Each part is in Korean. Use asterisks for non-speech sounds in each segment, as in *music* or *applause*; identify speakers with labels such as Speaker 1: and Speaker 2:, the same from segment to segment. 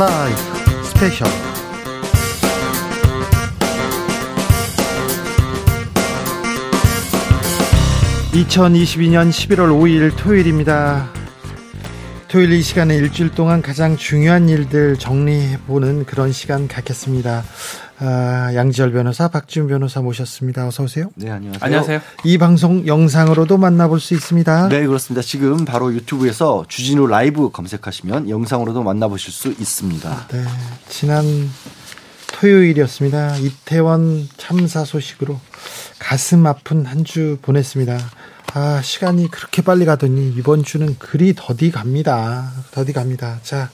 Speaker 1: 라이브 스페셜 2022년 11월 5일 토요일입니다. 토요일 이 시간에 일주일 동안 가장 중요한 일들 정리해보는 그런 시간 갖겠습니다. 아, 양지열 변호사, 박지훈 변호사 모셨습니다. 어서 오세요.
Speaker 2: 네, 안녕하세요.
Speaker 3: 안녕하세요.
Speaker 1: 이 방송 영상으로도 만나볼 수 있습니다.
Speaker 2: 네, 그렇습니다. 지금 바로 유튜브에서 주진우 라이브 검색하시면 영상으로도 만나보실 수 있습니다.
Speaker 1: 네, 지난 토요일이었습니다. 이태원 참사 소식으로 가슴 아픈 한 주 보냈습니다. 아, 시간이 그렇게 빨리 가더니 이번 주는 그리 더디 갑니다. 더디 갑니다. 자,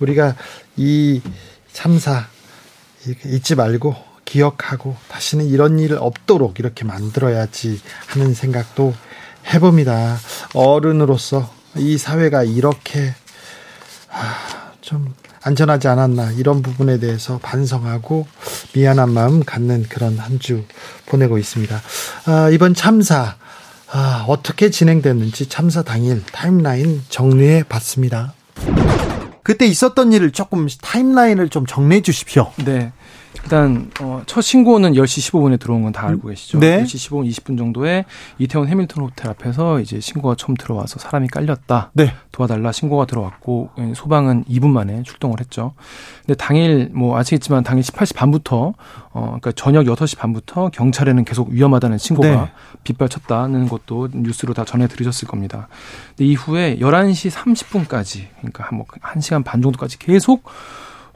Speaker 1: 우리가 이 참사 잊지 말고 기억하고 다시는 이런 일 없도록 이렇게 만들어야지 하는 생각도 해봅니다. 어른으로서 이 사회가 이렇게 아, 좀 안전하지 않았나 이런 부분에 대해서 반성하고 미안한 마음 갖는 그런 한 주 보내고 있습니다. 아, 이번 참사 아, 어떻게 진행됐는지 참사 당일 타임라인 정리해 봤습니다. 그때 있었던 일을 조금 타임라인을 좀 정리해 주십시오.
Speaker 3: 네. 일단 어, 첫 신고는 10시 15분에 들어온 건 다 알고 계시죠.
Speaker 1: 네.
Speaker 3: 10시 15분 20분 정도에 이태원 해밀턴 호텔 앞에서 이제 신고가 처음 들어와서 사람이 깔렸다.
Speaker 1: 네.
Speaker 3: 도와달라 신고가 들어왔고 예, 소방은 2분 만에 출동을 했죠. 근데 당일 뭐 아시겠지만 당일 18시 반부터 어 그러니까 저녁 6시 반부터 경찰에는 계속 위험하다는 신고가
Speaker 1: 네.
Speaker 3: 빗발쳤다는 것도 뉴스로 다 전해 들으셨을 겁니다. 근데 이후에 11시 30분까지 그러니까 한뭐 1시간 반 정도까지 계속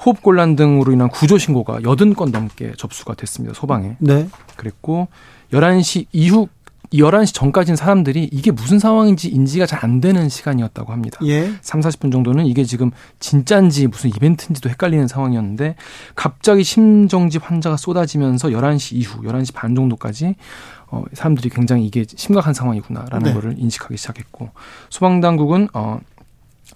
Speaker 3: 호흡곤란 등으로 인한 구조 신고가 80건 넘게 접수가 됐습니다. 소방에.
Speaker 1: 네.
Speaker 3: 그랬고 11시 이후 11시 전까지는 사람들이 이게 무슨 상황인지 인지가 잘 안 되는 시간이었다고 합니다.
Speaker 1: 예.
Speaker 3: 3, 40분 정도는 이게 지금 진짜인지 무슨 이벤트인지도 헷갈리는 상황이었는데 갑자기 심정지 환자가 쏟아지면서 11시 이후 11시 반 정도까지 어 사람들이 굉장히 이게 심각한 상황이구나라는
Speaker 1: 네.
Speaker 3: 거를 인식하기 시작했고 소방 당국은 어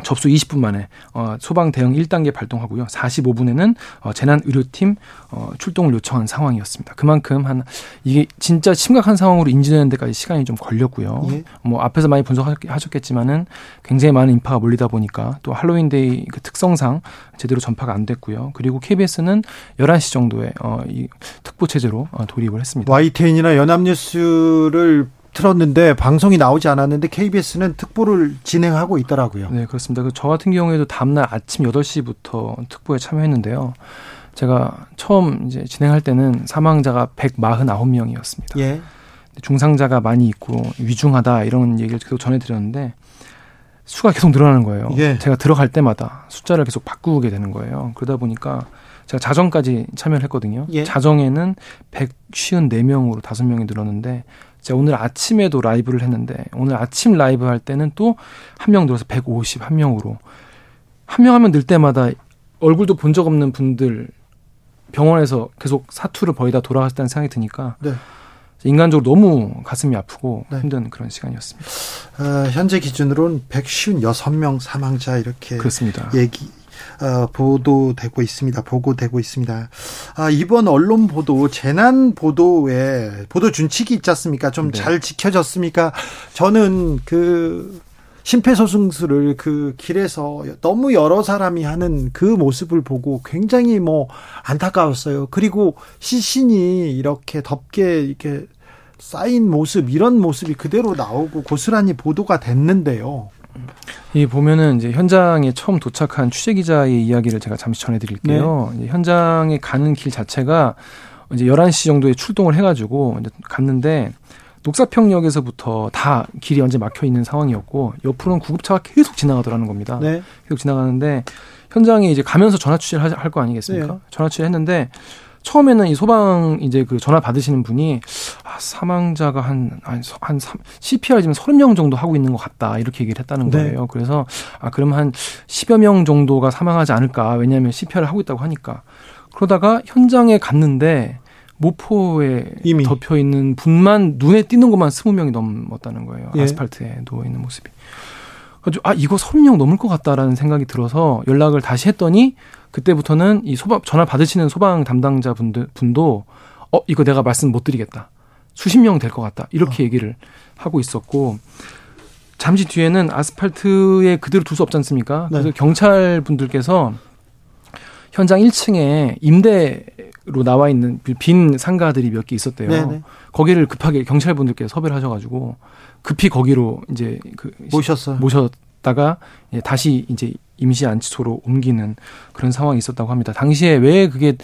Speaker 3: 접수 20분 만에 어, 소방 대응 1단계 발동하고요. 45분에는 어, 재난 의료팀 어, 출동을 요청한 상황이었습니다. 그만큼 한 이게 진짜 심각한 상황으로 인지되는 데까지 시간이 좀 걸렸고요.
Speaker 1: 예.
Speaker 3: 뭐 앞에서 많이 분석하셨겠지만은 굉장히 많은 인파가 몰리다 보니까 또 할로윈데이 그 특성상 제대로 전파가 안 됐고요. 그리고 KBS는 11시 정도에 어, 이 특보 체제로 어, 돌입을 했습니다.
Speaker 1: YTN이나 연합뉴스를 틀었는데 방송이 나오지 않았는데 KBS는 특보를 진행하고 있더라고요.
Speaker 3: 네, 그렇습니다. 그저 같은 경우에도 다음날 아침 8시부터 특보에 참여했는데요. 제가 처음 이제 진행할 때는 사망자가 149명이었습니다.
Speaker 1: 예.
Speaker 3: 중상자가 많이 있고 위중하다 이런 얘기를 계속 전해드렸는데 수가 계속 늘어나는 거예요.
Speaker 1: 예.
Speaker 3: 제가 들어갈 때마다 숫자를 계속 바꾸게 되는 거예요. 그러다 보니까 제가 자정까지 참여를 했거든요.
Speaker 1: 예.
Speaker 3: 자정에는 154명으로 5명이 늘었는데 제가 오늘 아침에도 라이브를 했는데 오늘 아침 라이브 할 때는 또 한 명 늘어서 151명으로 한명한명늘 때마다 얼굴도 본 적 없는 분들 병원에서 계속 사투를 벌이다 돌아가셨다는 생각이 드니까
Speaker 1: 네.
Speaker 3: 인간적으로 너무 가슴이 아프고
Speaker 1: 네.
Speaker 3: 힘든 그런 시간이었습니다.
Speaker 1: 어, 현재 기준으로는 156명 사망자 이렇게
Speaker 3: 그렇습니다.
Speaker 1: 얘기 어, 보도되고 있습니다. 보고되고 있습니다. 아, 이번 언론 보도 재난 보도에 보도 준칙이 있지 않습니까? 좀
Speaker 3: 네.
Speaker 1: 잘 지켜졌습니까? 저는 그 심폐소생술을 그 길에서 너무 여러 사람이 하는 그 모습을 보고 굉장히 뭐 안타까웠어요. 그리고 시신이 이렇게 덥게 이렇게 쌓인 모습 이런 모습이 그대로 나오고 고스란히 보도가 됐는데요.
Speaker 3: 이 보면은 이제 현장에 처음 도착한 취재 기자의 이야기를 제가 잠시 전해드릴게요.
Speaker 1: 네.
Speaker 3: 현장에 가는 길 자체가 이제 11시 정도에 출동을 해가지고 이제 갔는데 녹사평역에서부터 다 길이 언제 막혀 있는 상황이었고 옆으로는 구급차가 계속 지나가더라는 겁니다.
Speaker 1: 네.
Speaker 3: 계속 지나가는데 현장에 이제 가면서 전화 취재를 할 거 아니겠습니까?
Speaker 1: 네.
Speaker 3: 전화 취재를 했는데 처음에는 이 소방 이제 그 전화 받으시는 분이 아, 사망자가 한, 한, 한 삼- CPR 지금 30명 정도 하고 있는 것 같다. 이렇게 얘기를 했다는
Speaker 1: 네.
Speaker 3: 거예요. 그래서 아, 그럼 한 10여 명 정도가 사망하지 않을까. 왜냐하면 CPR을 하고 있다고 하니까. 그러다가 현장에 갔는데 모포에
Speaker 1: 이미.
Speaker 3: 덮여 있는 분만 눈에 띄는 것만 20명이 넘었다는 거예요.
Speaker 1: 예.
Speaker 3: 아스팔트에 누워 있는 모습이. 아 이거 30명 넘을 것 같다라는 생각이 들어서 연락을 다시 했더니 그때부터는 이 소방 전화 받으시는 소방 담당자 분들 분도 어 이거 내가 말씀 못 드리겠다. 수십 명 될 것 같다. 이렇게
Speaker 1: 어.
Speaker 3: 얘기를 하고 있었고 잠시 뒤에는 아스팔트에 그대로 둘 수 없지 않습니까?
Speaker 1: 네.
Speaker 3: 그래서 경찰 분들께서 현장 1층에 임대로 나와 있는 빈 상가들이 몇 개 있었대요.
Speaker 1: 네네.
Speaker 3: 거기를 급하게 경찰분들께 섭외를 하셔가지고 급히 거기로 이제 그
Speaker 1: 모셨어요.
Speaker 3: 모셨다가 예, 다시 이제 임시 안치소로 옮기는 그런 상황이 있었다고 합니다. 당시에 왜 그게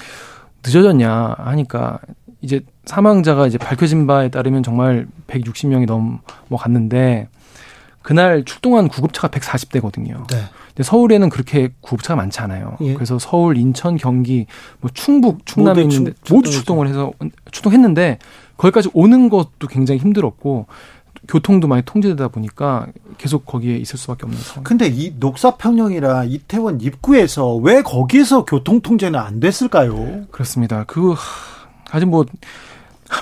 Speaker 3: 늦어졌냐 하니까 이제 사망자가 이제 밝혀진 바에 따르면 정말 160명이 넘어갔는데 그날 출동한 구급차가 140대거든요.
Speaker 1: 네.
Speaker 3: 근데 서울에는 그렇게 구급차가 많지 않아요.
Speaker 1: 예.
Speaker 3: 그래서 서울, 인천, 경기, 뭐 충북, 충남에 있는데
Speaker 1: 출-
Speaker 3: 모두 출동을 해서 출동했는데 거기까지 오는 것도 굉장히 힘들었고 교통도 많이 통제되다 보니까 계속 거기에 있을 수밖에 없는 상황.
Speaker 1: 근데 이 녹사평령이라 이태원 입구에서 왜 거기에서 교통 통제는 안 됐을까요?
Speaker 3: 그렇습니다. 그 하, 아직 뭐.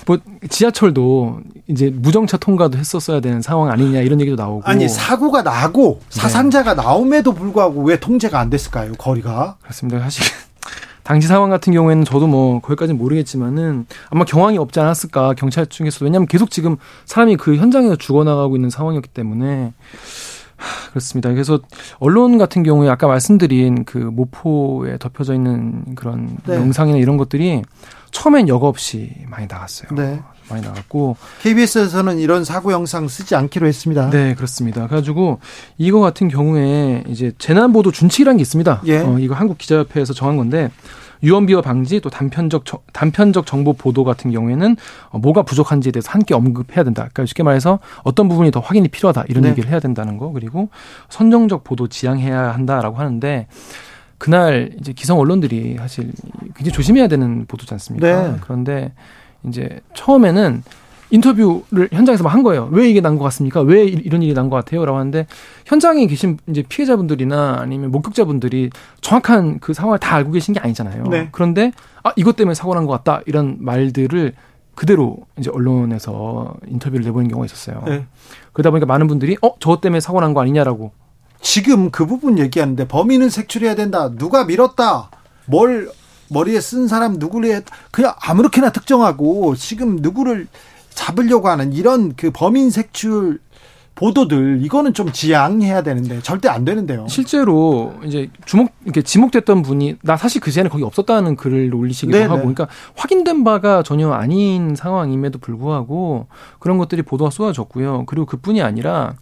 Speaker 3: 뭐 지하철도 이제 무정차 통과도 했었어야 되는 상황 아니냐 이런 얘기도 나오고
Speaker 1: 아니 사고가 나고 사상자가 나옴에도 불구하고 왜 통제가 안 됐을까요? 거리가
Speaker 3: 그렇습니다. 사실 당시 상황 같은 경우에는 저도 뭐 거기까지는 모르겠지만은 아마 경황이 없지 않았을까 경찰 중에서 왜냐하면 계속 지금 사람이 그 현장에서 죽어나가고 있는 상황이었기 때문에. 하, *sighs* 그렇습니다. 그래서 언론 같은 경우에 아까 말씀드린 그 모포에 덮여져 있는 그런
Speaker 1: 네.
Speaker 3: 영상이나 이런 것들이 처음엔 여과 없이 많이 나갔어요.
Speaker 1: 네.
Speaker 3: 많이 나갔고
Speaker 1: KBS에서는 이런 사고 영상 쓰지 않기로 했습니다.
Speaker 3: 네, 그렇습니다. 그래가지고 이거 같은 경우에 이제 재난 보도 준칙이라는 게 있습니다.
Speaker 1: 예.
Speaker 3: 어, 이거 한국 기자협회에서 정한 건데 유언 비어 방지 또 단편적 정- 단편적 정보 보도 같은 경우에는 어, 뭐가 부족한지에 대해서 함께 언급해야 된다. 그러니까 쉽게 말해서 어떤 부분이 더 확인이 필요하다 이런
Speaker 1: 네.
Speaker 3: 얘기를 해야 된다는 거 그리고 선정적 보도 지향해야 한다라고 하는데 그날 이제 기성 언론들이 사실 굉장히 조심해야 되는 보도지 않습니까?
Speaker 1: 네.
Speaker 3: 그런데 이제 처음에는 인터뷰를 현장에서 한 거예요. 왜 이게 난 것 같습니까? 왜 이- 이런 일이 난 것 같아요? 라고 하는데 현장에 계신 이제 피해자분들이나 아니면 목격자분들이 정확한 그 상황을 다 알고 계신 게 아니잖아요.
Speaker 1: 네.
Speaker 3: 그런데 아 이것 때문에 사고 난 것 같다 이런 말들을 그대로 이제 언론에서 인터뷰를 내보낸 경우가 있었어요.
Speaker 1: 네.
Speaker 3: 그러다 보니까 많은 분들이 어 저것 때문에 사고 난 거 아니냐라고
Speaker 1: 지금 그 부분 얘기하는데 범인은 색출해야 된다. 누가 밀었다. 뭘 머리에 쓴 사람 누구를 했 그냥 아무렇게나 특정하고 지금 누구를 잡으려고 하는 이런 그 범인 색출 보도들 이거는 좀 지양해야 되는데 절대 안 되는데요.
Speaker 3: 실제로 이제 주목 이렇게 지목됐던 분이 나 사실 그 시간에 거기 없었다는 글을 올리시기도
Speaker 1: 네네.
Speaker 3: 하고 그러니까 확인된 바가 전혀 아닌 상황임에도 불구하고 그런 것들이 보도가 쏟아졌고요. 그리고 그뿐이 아니라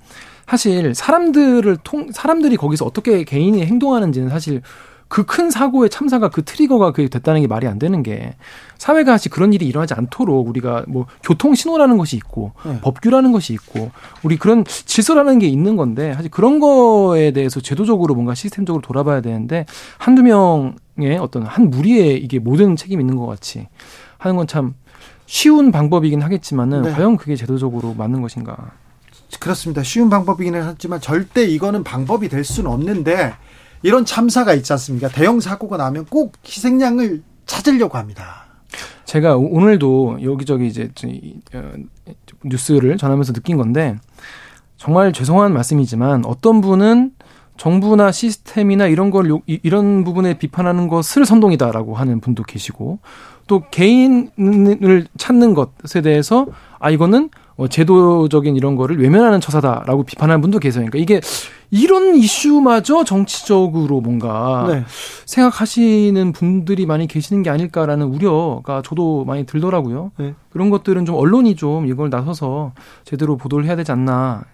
Speaker 3: 사실 사람들을 통 사람들이 거기서 어떻게 개인이 행동하는지는 사실 그 큰 사고의 참사가 그 트리거가 그게 됐다는 게 말이 안 되는 게 사회가 사실 그런 일이 일어나지 않도록 우리가 뭐 교통 신호라는 것이 있고
Speaker 1: 네.
Speaker 3: 법규라는 것이 있고 우리 그런 질서라는 게 있는 건데 사실 그런 거에 대해서 제도적으로 뭔가 시스템적으로 돌아봐야 되는데 한두 명의 어떤 한 무리에 이게 모든 책임이 있는 것 같이 하는 건 참 쉬운 방법이긴 하겠지만은
Speaker 1: 네.
Speaker 3: 과연 그게 제도적으로 맞는 것인가?
Speaker 1: 그렇습니다. 쉬운 방법이기는 하지만 절대 이거는 방법이 될 수는 없는데 이런 참사가 있지 않습니까? 대형 사고가 나면 꼭 희생양을 찾으려고 합니다.
Speaker 3: 제가 오- 오늘도 여기저기 이제 어, 뉴스를 전하면서 느낀 건데 정말 죄송한 말씀이지만 어떤 분은 정부나 시스템이나 이런 걸 요- 이- 이런 부분에 비판하는 것을 선동이다라고 하는 분도 계시고 또 개인을 찾는 것에 대해서 아 이거는 어, 제도적인 이런 거를 외면하는 처사다라고 비판하는 분도 계세요. 그러니까 이게 이런 이슈마저 정치적으로 뭔가
Speaker 1: 네.
Speaker 3: 생각하시는 분들이 많이 계시는 게 아닐까라는 우려가 저도 많이 들더라고요.
Speaker 1: 네.
Speaker 3: 그런 것들은 좀 언론이 좀 이걸 나서서 제대로 보도를 해야 되지 않나.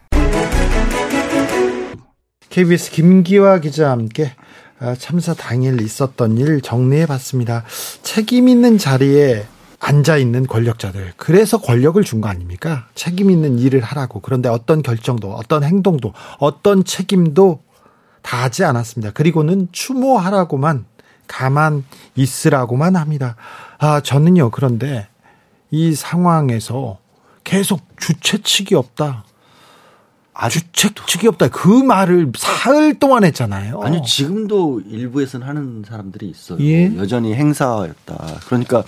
Speaker 1: KBS 김기화 기자와 함께 아, 참사 당일 있었던 일 정리해 봤습니다. 책임 있는 자리에 앉아 있는 권력자들. 그래서 권력을 준 거 아닙니까? 책임 있는 일을 하라고. 그런데 어떤 결정도, 어떤 행동도, 어떤 책임도 다 하지 않았습니다. 그리고는 추모하라고만 가만 있으라고만 합니다. 아, 저는요. 그런데 이 상황에서 계속 주최 측이 없다. 주최 측이 없다. 그 말을 사흘 동안 했잖아요.
Speaker 2: 아니 지금도 일부에서는 하는 사람들이 있어요.
Speaker 1: 예.
Speaker 2: 여전히 행사였다. 그러니까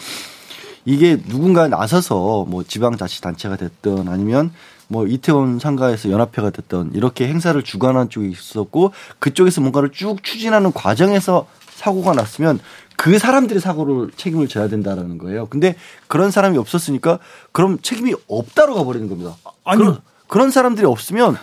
Speaker 2: 이게 누군가 나서서 뭐 지방자치단체가 됐든 아니면 뭐 이태원 상가에서 연합회가 됐든 이렇게 행사를 주관한 쪽이 있었고 그쪽에서 뭔가를 쭉 추진하는 과정에서 사고가 났으면 그 사람들이 사고를 책임을 져야 된다라는 거예요. 근데 그런 사람이 없었으니까 그럼 책임이 없다로 가버리는 겁니다.
Speaker 1: 아니요.
Speaker 2: 그런, 그런 사람들이 없으면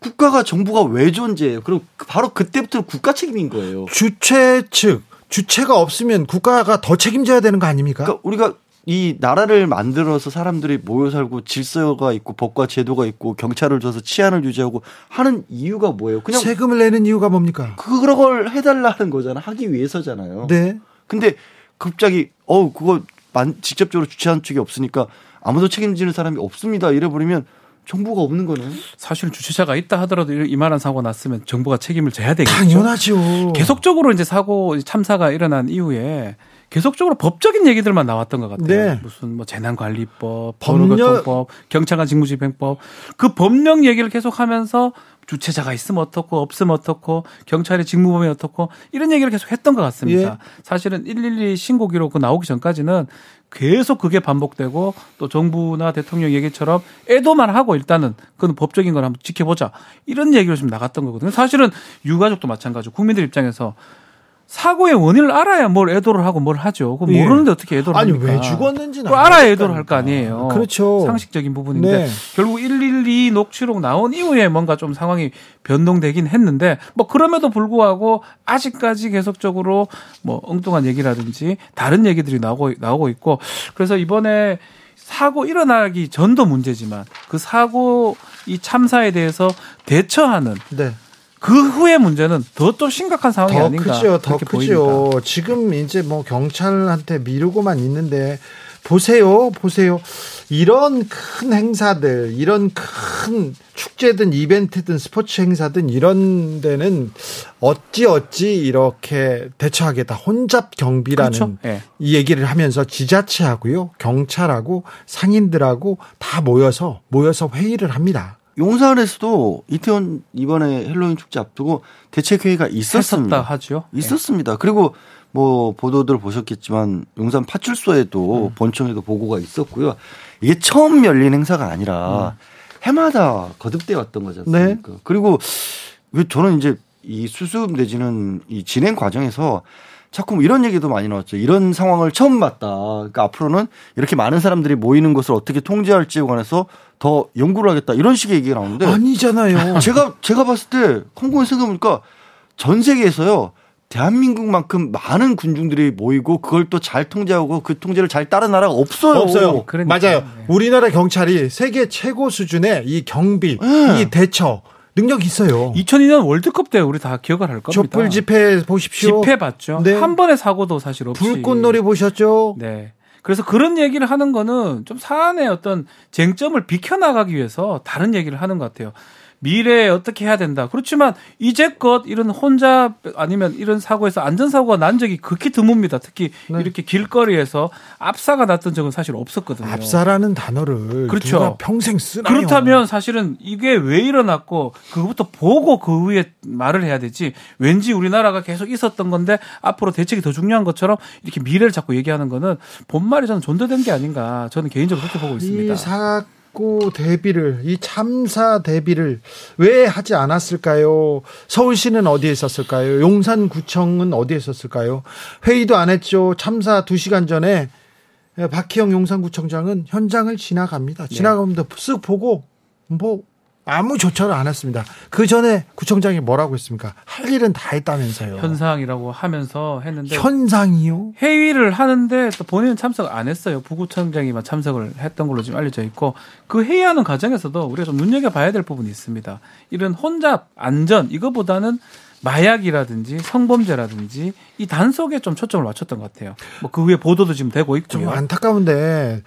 Speaker 2: 국가가 정부가 왜 존재해요? 그럼 바로 그때부터 국가 책임인 거예요.
Speaker 1: 주최 측, 주체가 없으면 국가가 더 책임져야 되는 거 아닙니까?
Speaker 2: 그러니까 우리가 이 나라를 만들어서 사람들이 모여 살고 질서가 있고 법과 제도가 있고 경찰을 줘서 치안을 유지하고 하는 이유가 뭐예요? 그냥
Speaker 1: 세금을 내는 이유가 뭡니까?
Speaker 2: 그런 걸 해달라는 거잖아. 하기 위해서잖아요.
Speaker 1: 네.
Speaker 2: 근데 갑자기 어 그거 만, 직접적으로 주최한 쪽이 없으니까 아무도 책임지는 사람이 없습니다. 이래 버리면 정부가 없는 거는
Speaker 4: 사실 주최자가 있다 하더라도 이만한 사고 났으면 정부가 책임을 져야 되겠죠.
Speaker 1: 당연하죠.
Speaker 4: 계속적으로 이제 사고 참사가 일어난 이후에 계속적으로 법적인 얘기들만 나왔던 것 같아요.
Speaker 1: 네.
Speaker 4: 무슨 뭐 재난관리법,
Speaker 1: 법령-
Speaker 4: 도로교통법, 경찰관 직무집행법 그 법령 얘기를 계속하면서 주체자가 있으면 어떻고 없으면 어떻고 경찰의 직무범위 어떻고 이런 얘기를 계속 했던 것 같습니다.
Speaker 1: 예.
Speaker 4: 사실은 112 신고 기록 그 나오기 전까지는 계속 그게 반복되고 또 정부나 대통령 얘기처럼 애도만 하고 일단은 그건 법적인 걸 한번 지켜보자 이런 얘기로 좀 나갔던 거거든요. 사실은 유가족도 마찬가지고 국민들 입장에서 사고의 원인을 알아야 뭘 애도를 하고 뭘 하죠. 그
Speaker 1: 예.
Speaker 4: 모르는데 어떻게 애도를
Speaker 1: 아니
Speaker 4: 합니까?
Speaker 1: 왜 죽었는지는
Speaker 4: 알아야
Speaker 1: 알아야
Speaker 4: 애도를 할 거 아니에요.
Speaker 1: 그렇죠.
Speaker 4: 상식적인 부분인데
Speaker 1: 네.
Speaker 4: 결국 112 녹취록 나온 이후에 뭔가 좀 상황이 변동되긴 했는데 뭐 그럼에도 불구하고 아직까지 계속적으로 뭐 엉뚱한 얘기라든지 다른 얘기들이 나오고 나오고 있고 그래서 이번에 사고 일어나기 전도 문제지만 그 사고 이 참사에 대해서 대처하는
Speaker 1: 네.
Speaker 4: 그 후의 문제는 더 또 심각한 상황이
Speaker 1: 더
Speaker 4: 아닌가
Speaker 1: 크죠. 더 크죠.
Speaker 4: 보입니다.
Speaker 1: 지금 이제 뭐 경찰한테 미루고만 있는데 보세요. 보세요. 이런 큰 행사들, 이런 큰 축제든 이벤트든 스포츠 행사든 이런 데는 어찌 어찌 이렇게 대처하겠다. 혼잡 경비라는
Speaker 4: 그렇죠. 예.
Speaker 1: 이 얘기를 하면서 지자체하고요, 경찰하고 상인들하고 다 모여서 모여서 회의를 합니다.
Speaker 2: 용산에서도 이태원 이번에 헬로윈 축제 앞두고 대책회의가 있었습니다.
Speaker 4: 하죠. 예.
Speaker 2: 있었습니다. 그리고 뭐 보도들 보셨겠지만 용산 파출소에도 본청에도 보고가 있었고요. 이게 처음 열린 행사가 아니라 해마다 거듭돼 왔던 거지 않습니까? 그리고 왜 저는 이제 이 수습 내지는 이 진행 과정에서 자꾸 뭐 이런 얘기도 많이 나왔죠. 이런 상황을 처음 봤다. 그러니까 앞으로는 이렇게 많은 사람들이 모이는 것을 어떻게 통제할지에 관해서 더 연구를 하겠다. 이런 식의 얘기가 나오는데
Speaker 1: 아니잖아요. *laughs*
Speaker 2: 제가 제가 봤을 때 콩고에 생각해보니까 전 세계에서요 대한민국만큼 많은 군중들이 모이고 그걸 또 잘 통제하고 그 통제를 잘 따른 나라가 없어요.
Speaker 1: 없어요.
Speaker 4: 그러니까.
Speaker 1: 맞아요.
Speaker 4: 네.
Speaker 1: 우리나라 경찰이 세계 최고 수준의 이 경비,
Speaker 2: 네.
Speaker 1: 이 대처 능력 있어요.
Speaker 4: 2002년 월드컵 때 우리 다 기억을 할 겁니다.
Speaker 1: 촛불 집회 보십시오.
Speaker 4: 집회 봤죠.
Speaker 1: 네.
Speaker 4: 한 번의 사고도 사실 없이.
Speaker 1: 불꽃놀이 보셨죠?
Speaker 4: 네. 그래서 그런 얘기를 하는 거는 좀 사안의 어떤 쟁점을 비켜나가기 위해서 다른 얘기를 하는 것 같아요. 미래에 어떻게 해야 된다. 그렇지만 이제껏 이런 혼자 아니면 이런 사고에서 안전사고가 난 적이 극히 드뭅니다. 특히
Speaker 1: 네.
Speaker 4: 이렇게 길거리에서 압사가 났던 적은 사실 없었거든요.
Speaker 1: 압사라는 단어를
Speaker 4: 그렇죠.
Speaker 1: 누가 평생 쓰나요?
Speaker 4: 그렇다면 사실은 이게 왜 일어났고 그것부터 보고 그 후에 말을 해야 되지 왠지 우리나라가 계속 있었던 건데 앞으로 대책이 더 중요한 것처럼 이렇게 미래를 자꾸 얘기하는 거는 본말이 저는 존재된 게 아닌가 저는 개인적으로 그렇게 보고 있습니다.
Speaker 1: 이 사 고 대비를 이 참사 대비를 왜 하지 않았을까요? 서울시는 어디에 있었을까요? 용산구청은 어디에 있었을까요? 회의도 안 했죠. 참사 2시간 전에 박희영 용산구청장은 현장을 지나갑니다.
Speaker 4: 네.
Speaker 1: 지나가면서 쓱 보고 뭐 아무 조처를 안 했습니다. 그 전에 구청장이 뭐라고 했습니까? 할 일은 다 했다면서요.
Speaker 4: 현상이라고 하면서 했는데
Speaker 1: 현상이요?
Speaker 4: 회의를 하는데 또 본인은 참석을 안 했어요. 부구청장이만 참석을 했던 걸로 지금 알려져 있고 그 회의하는 과정에서도 우리가 좀 눈여겨 봐야 될 부분이 있습니다. 이런 혼잡 안전 이거보다는 마약이라든지 성범죄라든지 이 단속에 좀 초점을 맞췄던 것 같아요. 뭐그 후에 보도도 지금 되고
Speaker 1: 좀
Speaker 4: 있고요.
Speaker 1: 안타까운데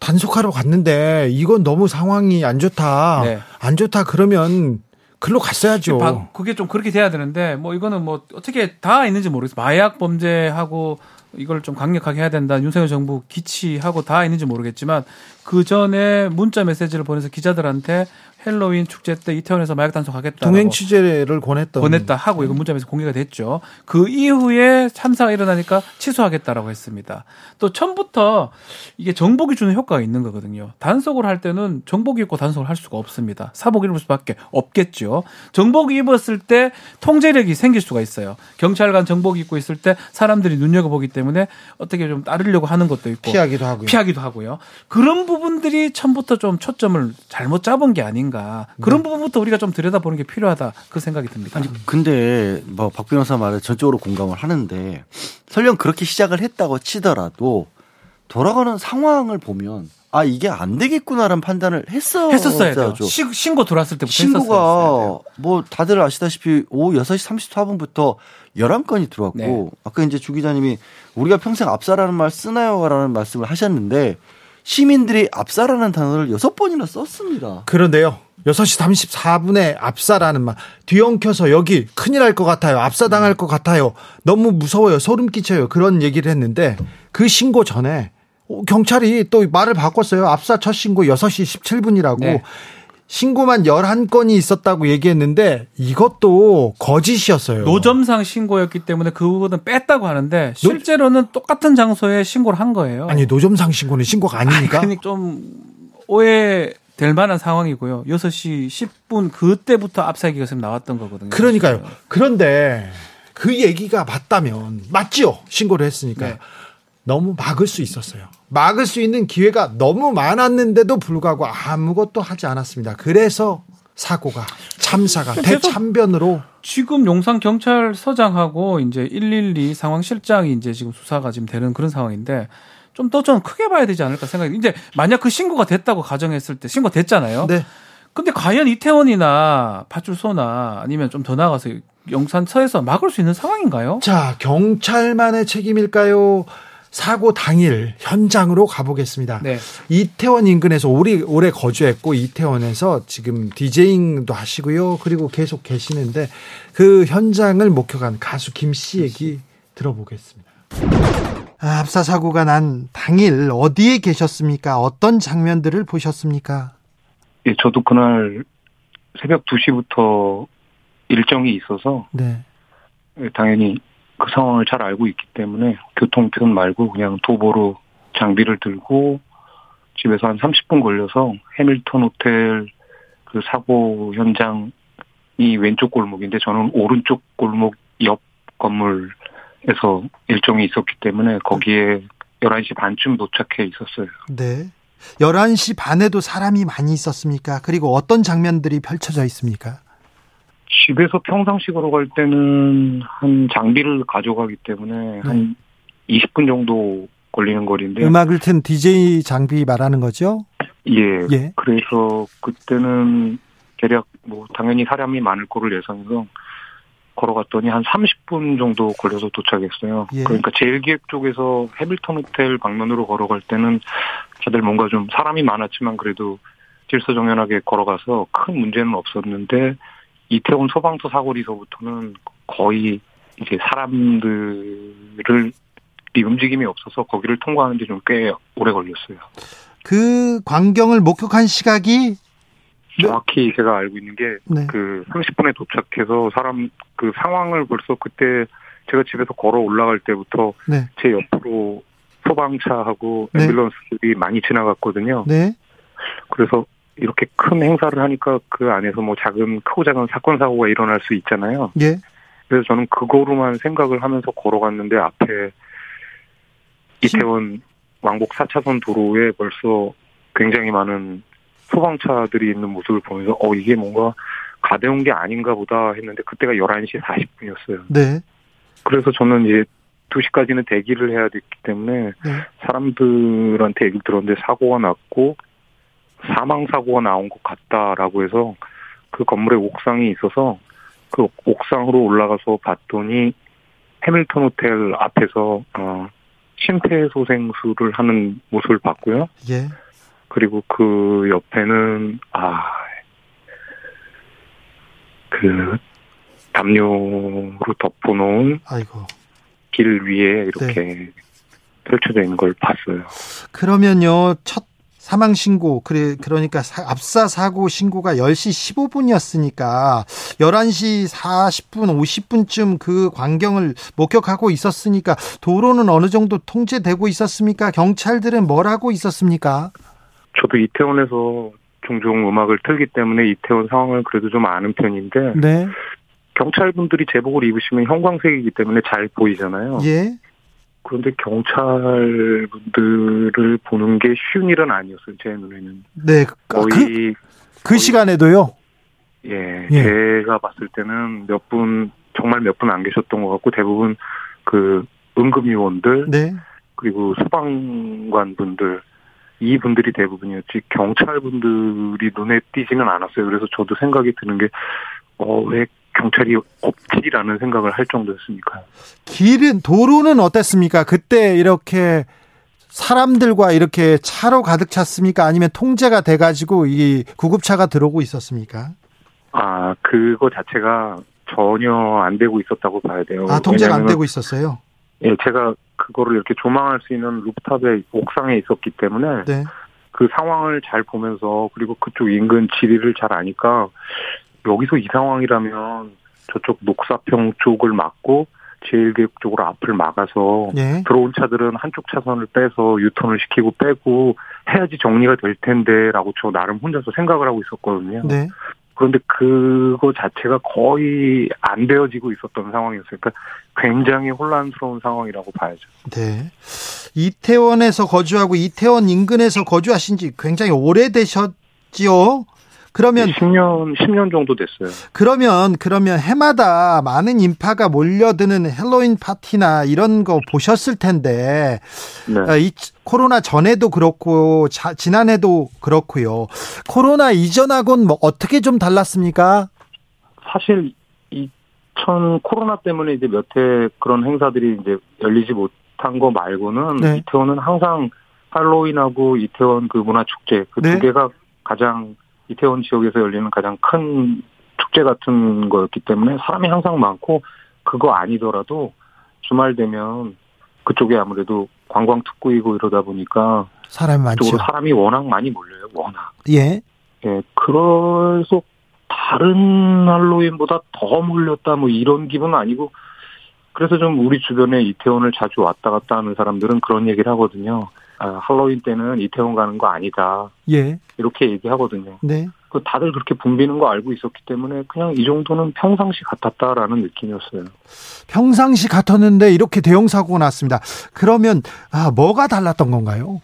Speaker 1: 단속하러 갔는데 이건 너무 상황이 안 좋다.
Speaker 4: 네.
Speaker 1: 안 좋다 그러면 글로 갔어야죠.
Speaker 4: 바- 그게 좀 그렇게 돼야 되는데 뭐 이거는 뭐 어떻게 다 있는지 모르겠어요. 마약 범죄하고 이걸 좀 강력하게 해야 된다. 윤석열 정부 기치하고 다 있는지 모르겠지만 그 전에 문자 메시지를 보내서 기자들한테 헬로윈 축제 때 이태원에서 마약 단속 하겠다.
Speaker 1: 동행 취재를 권했던
Speaker 4: 보냈다 하고 이거 문자 메시지 공개가 됐죠. 그 이후에 참사가 일어나니까 취소하겠다라고 했습니다. 또 처음부터 이게 정복이 주는 효과가 있는 거거든요. 단속을 할 때는 정복이 입고 단속을 할 수가 없습니다. 사복 입을 수밖에 없겠죠. 정복 입었을 때 통제력이 생길 수가 있어요. 경찰관 정복 입고 있을 때 사람들이 눈여겨보기 때문에 때문에 어떻게 좀 따르려고 하는 것도 있고
Speaker 1: 피하기도 하고요.
Speaker 4: 피하기도 하고요. 그런 부분들이 처음부터 좀 초점을 잘못 잡은 게 아닌가. 그런 부분부터 우리가 좀 들여다보는 게 필요하다. 그 생각이 듭니다.
Speaker 2: 아니 근데 뭐 박 변호사 말에 전적으로 공감을 하는데 설령 그렇게 시작을 했다고 치더라도 돌아가는 상황을 보면 아 이게 안 되겠구나라는 판단을 했어
Speaker 4: 했었어야 돼요. 시- 신고 들어왔을 때부터 했었어야 돼요.
Speaker 2: 신고가 뭐 다들 아시다시피 오후 6시 34분부터 11건이 들어왔고
Speaker 4: 네.
Speaker 2: 아까 이제 주 기자님이 우리가 평생 압사라는 말 쓰나요라는 말씀을 하셨는데 시민들이 압사라는 단어를 여섯 번이나 썼습니다.
Speaker 1: 그런데요. 6시 34분에 압사라는 말 뒤엉켜서 여기 큰일 날 것 같아요. 압사당할 것 같아요. 너무 무서워요. 소름 끼쳐요. 그런 얘기를 했는데 그 신고 전에 어, 경찰이 또 말을 바꿨어요. 압사 첫 신고 6시 17분이라고.
Speaker 4: 네.
Speaker 1: 신고만 11건이 있었다고 얘기했는데 이것도 거짓이었어요.
Speaker 4: 노점상 신고였기 때문에 그 부분은 뺐다고 하는데 실제로는 똑같은 장소에 신고를 한 거예요.
Speaker 1: 아니 노점상 신고는 신고가 아닙니까?
Speaker 4: 그러니까 좀 오해 될 만한 상황이고요. 6시 10분 그때부터 압사기가 지금 나왔던 거거든요.
Speaker 1: 그러니까요. 그런데 그 얘기가 맞다면 맞지요. 신고를 했으니까.
Speaker 4: 네.
Speaker 1: 너무 막을 수 있었어요. 막을 수 있는 기회가 너무 많았는데도 불구하고 아무것도 하지 않았습니다. 그래서 사고가 참사가
Speaker 4: 계속-
Speaker 1: 대참변으로
Speaker 4: 지금 용산 경찰서장하고 이제 112 상황 실장이 이제 지금 수사가 지금 되는 그런 상황인데 좀 더 좀 크게 봐야 되지 않을까 생각이. 이제 만약 그 신고가 됐다고 가정했을 때 신고 됐잖아요.
Speaker 1: 네.
Speaker 4: 근데 과연 이태원이나 파출소나 아니면 좀 더 나가서 용산서에서 막을 수 있는 상황인가요?
Speaker 1: 자, 경찰만의 책임일까요? 사고 당일 현장으로 가보겠습니다.
Speaker 4: 네.
Speaker 1: 이태원 인근에서 오래, 오래 거주했고 이태원에서 지금 디제잉도 하시고요. 그리고 계속 계시는데 그 현장을 목격한 가수 김 씨 얘기 들어보겠습니다. 아, 압사 사고가 난 당일 어디에 계셨습니까? 어떤 장면들을 보셨습니까?
Speaker 5: 예, 저도 그날 새벽 2시부터 일정이 있어서
Speaker 1: 네.
Speaker 5: 예, 당연히 그 상황을 잘 알고 있기 때문에 교통편 말고 그냥 도보로 장비를 들고 집에서 한 30분 걸려서 해밀턴 호텔 그 사고 현장이 왼쪽 골목인데 저는 오른쪽 골목 옆 건물에서 일정이 있었기 때문에 거기에 11시 반쯤 도착해 있었어요.
Speaker 1: 네. 11시 반에도 사람이 많이 있었습니까? 그리고 어떤 장면들이 펼쳐져 있습니까?
Speaker 5: 집에서 평상식으로 갈 때는 한 장비를 가져가기 때문에 한 20분 정도 걸리는 거리인데
Speaker 1: 음악을 튼 DJ 장비 말하는 거죠?
Speaker 5: 예.
Speaker 1: 예.
Speaker 5: 그래서 그때는 대략 뭐 당연히 사람이 많을 거를 예상해서 걸어갔더니 한 30분 정도 걸려서 도착했어요.
Speaker 1: 예.
Speaker 5: 그러니까 제일기획 쪽에서 해밀턴 호텔 방면으로 걸어갈 때는 다들 뭔가 좀 사람이 많았지만 그래도 질서정연하게 걸어가서 큰 문제는 없었는데 이태원 소방서 사거리서부터는 거의 이제 사람들을 이 움직임이 없어서 거기를 통과하는데 좀 꽤 오래 걸렸어요.
Speaker 1: 그 광경을 목격한 시각이
Speaker 5: 정확히 제가 알고 있는 게
Speaker 1: 네.
Speaker 5: 그 30분에 도착해서 사람 그 상황을 벌써 그때 제가 집에서 걸어 올라갈 때부터
Speaker 1: 네.
Speaker 5: 제 옆으로 소방차하고
Speaker 1: 네.
Speaker 5: 앰뷸런스들이 많이 지나갔거든요.
Speaker 1: 네.
Speaker 5: 그래서 이렇게 큰 행사를 하니까 그 안에서 뭐 작은 크고 작은 사건 사고가 일어날 수 있잖아요.
Speaker 1: 예.
Speaker 5: 그래서 저는 그거로만 생각을 하면서 걸어갔는데 앞에 이태원 왕복 4차선 도로에 벌써 굉장히 많은 소방차들이 있는 모습을 보면서 어 이게 뭔가 가벼운 게 아닌가 보다 했는데 그때가 11시 40분이었어요.
Speaker 1: 네.
Speaker 5: 그래서 저는 이제 2시까지는 대기를 해야 됐기 때문에
Speaker 1: 네.
Speaker 5: 사람들한테 얘기를 들었는데 사고가 났고 사망 사고가 나온 것 같다라고 해서 그 건물에 옥상이 있어서 그 옥상으로 올라가서 봤더니 해밀턴 호텔 앞에서 어 심폐소생술을 하는 모습을 봤고요.
Speaker 1: 예.
Speaker 5: 그리고 그 옆에는 아 그 담요로 덮어놓은
Speaker 1: 아이고.
Speaker 5: 길 위에 이렇게 펼쳐져 있는 걸 봤어요.
Speaker 1: 그러면요. 첫 사망 신고 그래 그러니까 사- 압사 사고 신고가 10시 15분이었으니까 11시 40분 50분쯤 그 광경을 목격하고 있었으니까 도로는 어느 정도 통제되고 있었습니까? 경찰들은 뭘 하고 있었습니까?
Speaker 5: 저도 이태원에서 종종 음악을 틀기 때문에 이태원 상황을 그래도 좀 아는 편인데
Speaker 1: 네.
Speaker 5: 경찰분들이 제복을 입으시면 형광색이기 때문에 잘 보이잖아요.
Speaker 1: 예.
Speaker 5: 그런데 경찰 분들을 보는 게 쉬운 일은 아니었어요. 제 눈에는
Speaker 1: 네. 그,
Speaker 5: 거의
Speaker 1: 그, 그 시간에도요.
Speaker 5: 예,
Speaker 1: 예.
Speaker 5: 제가 봤을 때는 몇 분 정말 몇 분 안 계셨던 것 같고 대부분 그 응급요원들
Speaker 1: 네.
Speaker 5: 그리고 소방관 분들 이 분들이 대부분이었지 경찰 분들이 눈에 띄지는 않았어요. 그래서 저도 생각이 드는 게 어 왜 경찰이 없지라는 생각을 할 정도였으니까요.
Speaker 1: 길은 도로는 어땠습니까? 그때 이렇게 사람들과 이렇게 차로 가득 찼습니까? 아니면 통제가 돼 가지고 이 구급차가 들어오고 있었습니까?
Speaker 5: 아 그거 자체가 전혀 안 되고 있었다고 봐야 돼요.
Speaker 1: 아, 통제가 안 되고 있었어요.
Speaker 5: 예, 제가 그거를 이렇게 조망할 수 있는 루프탑의 옥상에 있었기 때문에
Speaker 1: 네.
Speaker 5: 그 상황을 잘 보면서 그리고 그쪽 인근 지리를 잘 아니까 여기서 이 상황이라면 저쪽 녹사평 쪽을 막고 제일교육 쪽으로 앞을 막아서
Speaker 1: 예.
Speaker 5: 들어온 차들은 한쪽 차선을 빼서 유턴을 시키고 빼고 해야지 정리가 될 텐데라고 저 나름 혼자서 생각을 하고 있었거든요.
Speaker 1: 네.
Speaker 5: 그런데 그거 자체가 거의 안 되어지고 있었던 상황이었어요. 그러니까 굉장히 혼란스러운 상황이라고 봐야죠.
Speaker 1: 네. 이태원에서 거주하고 이태원 인근에서 거주하신 지 굉장히 오래되셨지요? 그러면
Speaker 5: 10년 10년 정도 됐어요.
Speaker 1: 그러면 그러면 해마다 많은 인파가 몰려드는 헬로윈 파티나 이런 거 보셨을 텐데
Speaker 5: 네.
Speaker 1: 어, 이 코로나 전에도 그렇고 자, 지난해도 그렇고요. 코로나 이전하고는 뭐 어떻게 좀 달랐습니까?
Speaker 5: 사실 2000 코로나 때문에 이제 몇 해 그런 행사들이 이제 열리지 못한 거 말고는
Speaker 1: 네.
Speaker 5: 이태원은 항상 할로윈하고 이태원 그 문화 축제 그두
Speaker 1: 네.
Speaker 5: 개가 가장 이태원 지역에서 열리는 가장 큰 축제 같은 거였기 때문에 사람이 항상 많고 그거 아니더라도 주말 되면 그쪽에 아무래도 관광 특구이고 이러다 보니까
Speaker 1: 사람이 많죠.
Speaker 5: 사람이 워낙 많이 몰려요. 워낙.
Speaker 1: 예.
Speaker 5: 예, 그래서 다른 할로윈보다 더 몰렸다 뭐 이런 기분은 아니고 그래서 좀 우리 주변에 이태원을 자주 왔다 갔다 하는 사람들은 그런 얘기를 하거든요. 아, 할로윈 때는 이태원 가는 거 아니다.
Speaker 1: 예.
Speaker 5: 이렇게 얘기하거든요.
Speaker 1: 네.
Speaker 5: 그 다들 그렇게 붐비는 거 알고 있었기 때문에 그냥 이 정도는 평상시 같았다라는 느낌이었어요.
Speaker 1: 평상시 같았는데 이렇게 대형 사고가 났습니다. 그러면 아, 뭐가 달랐던 건가요?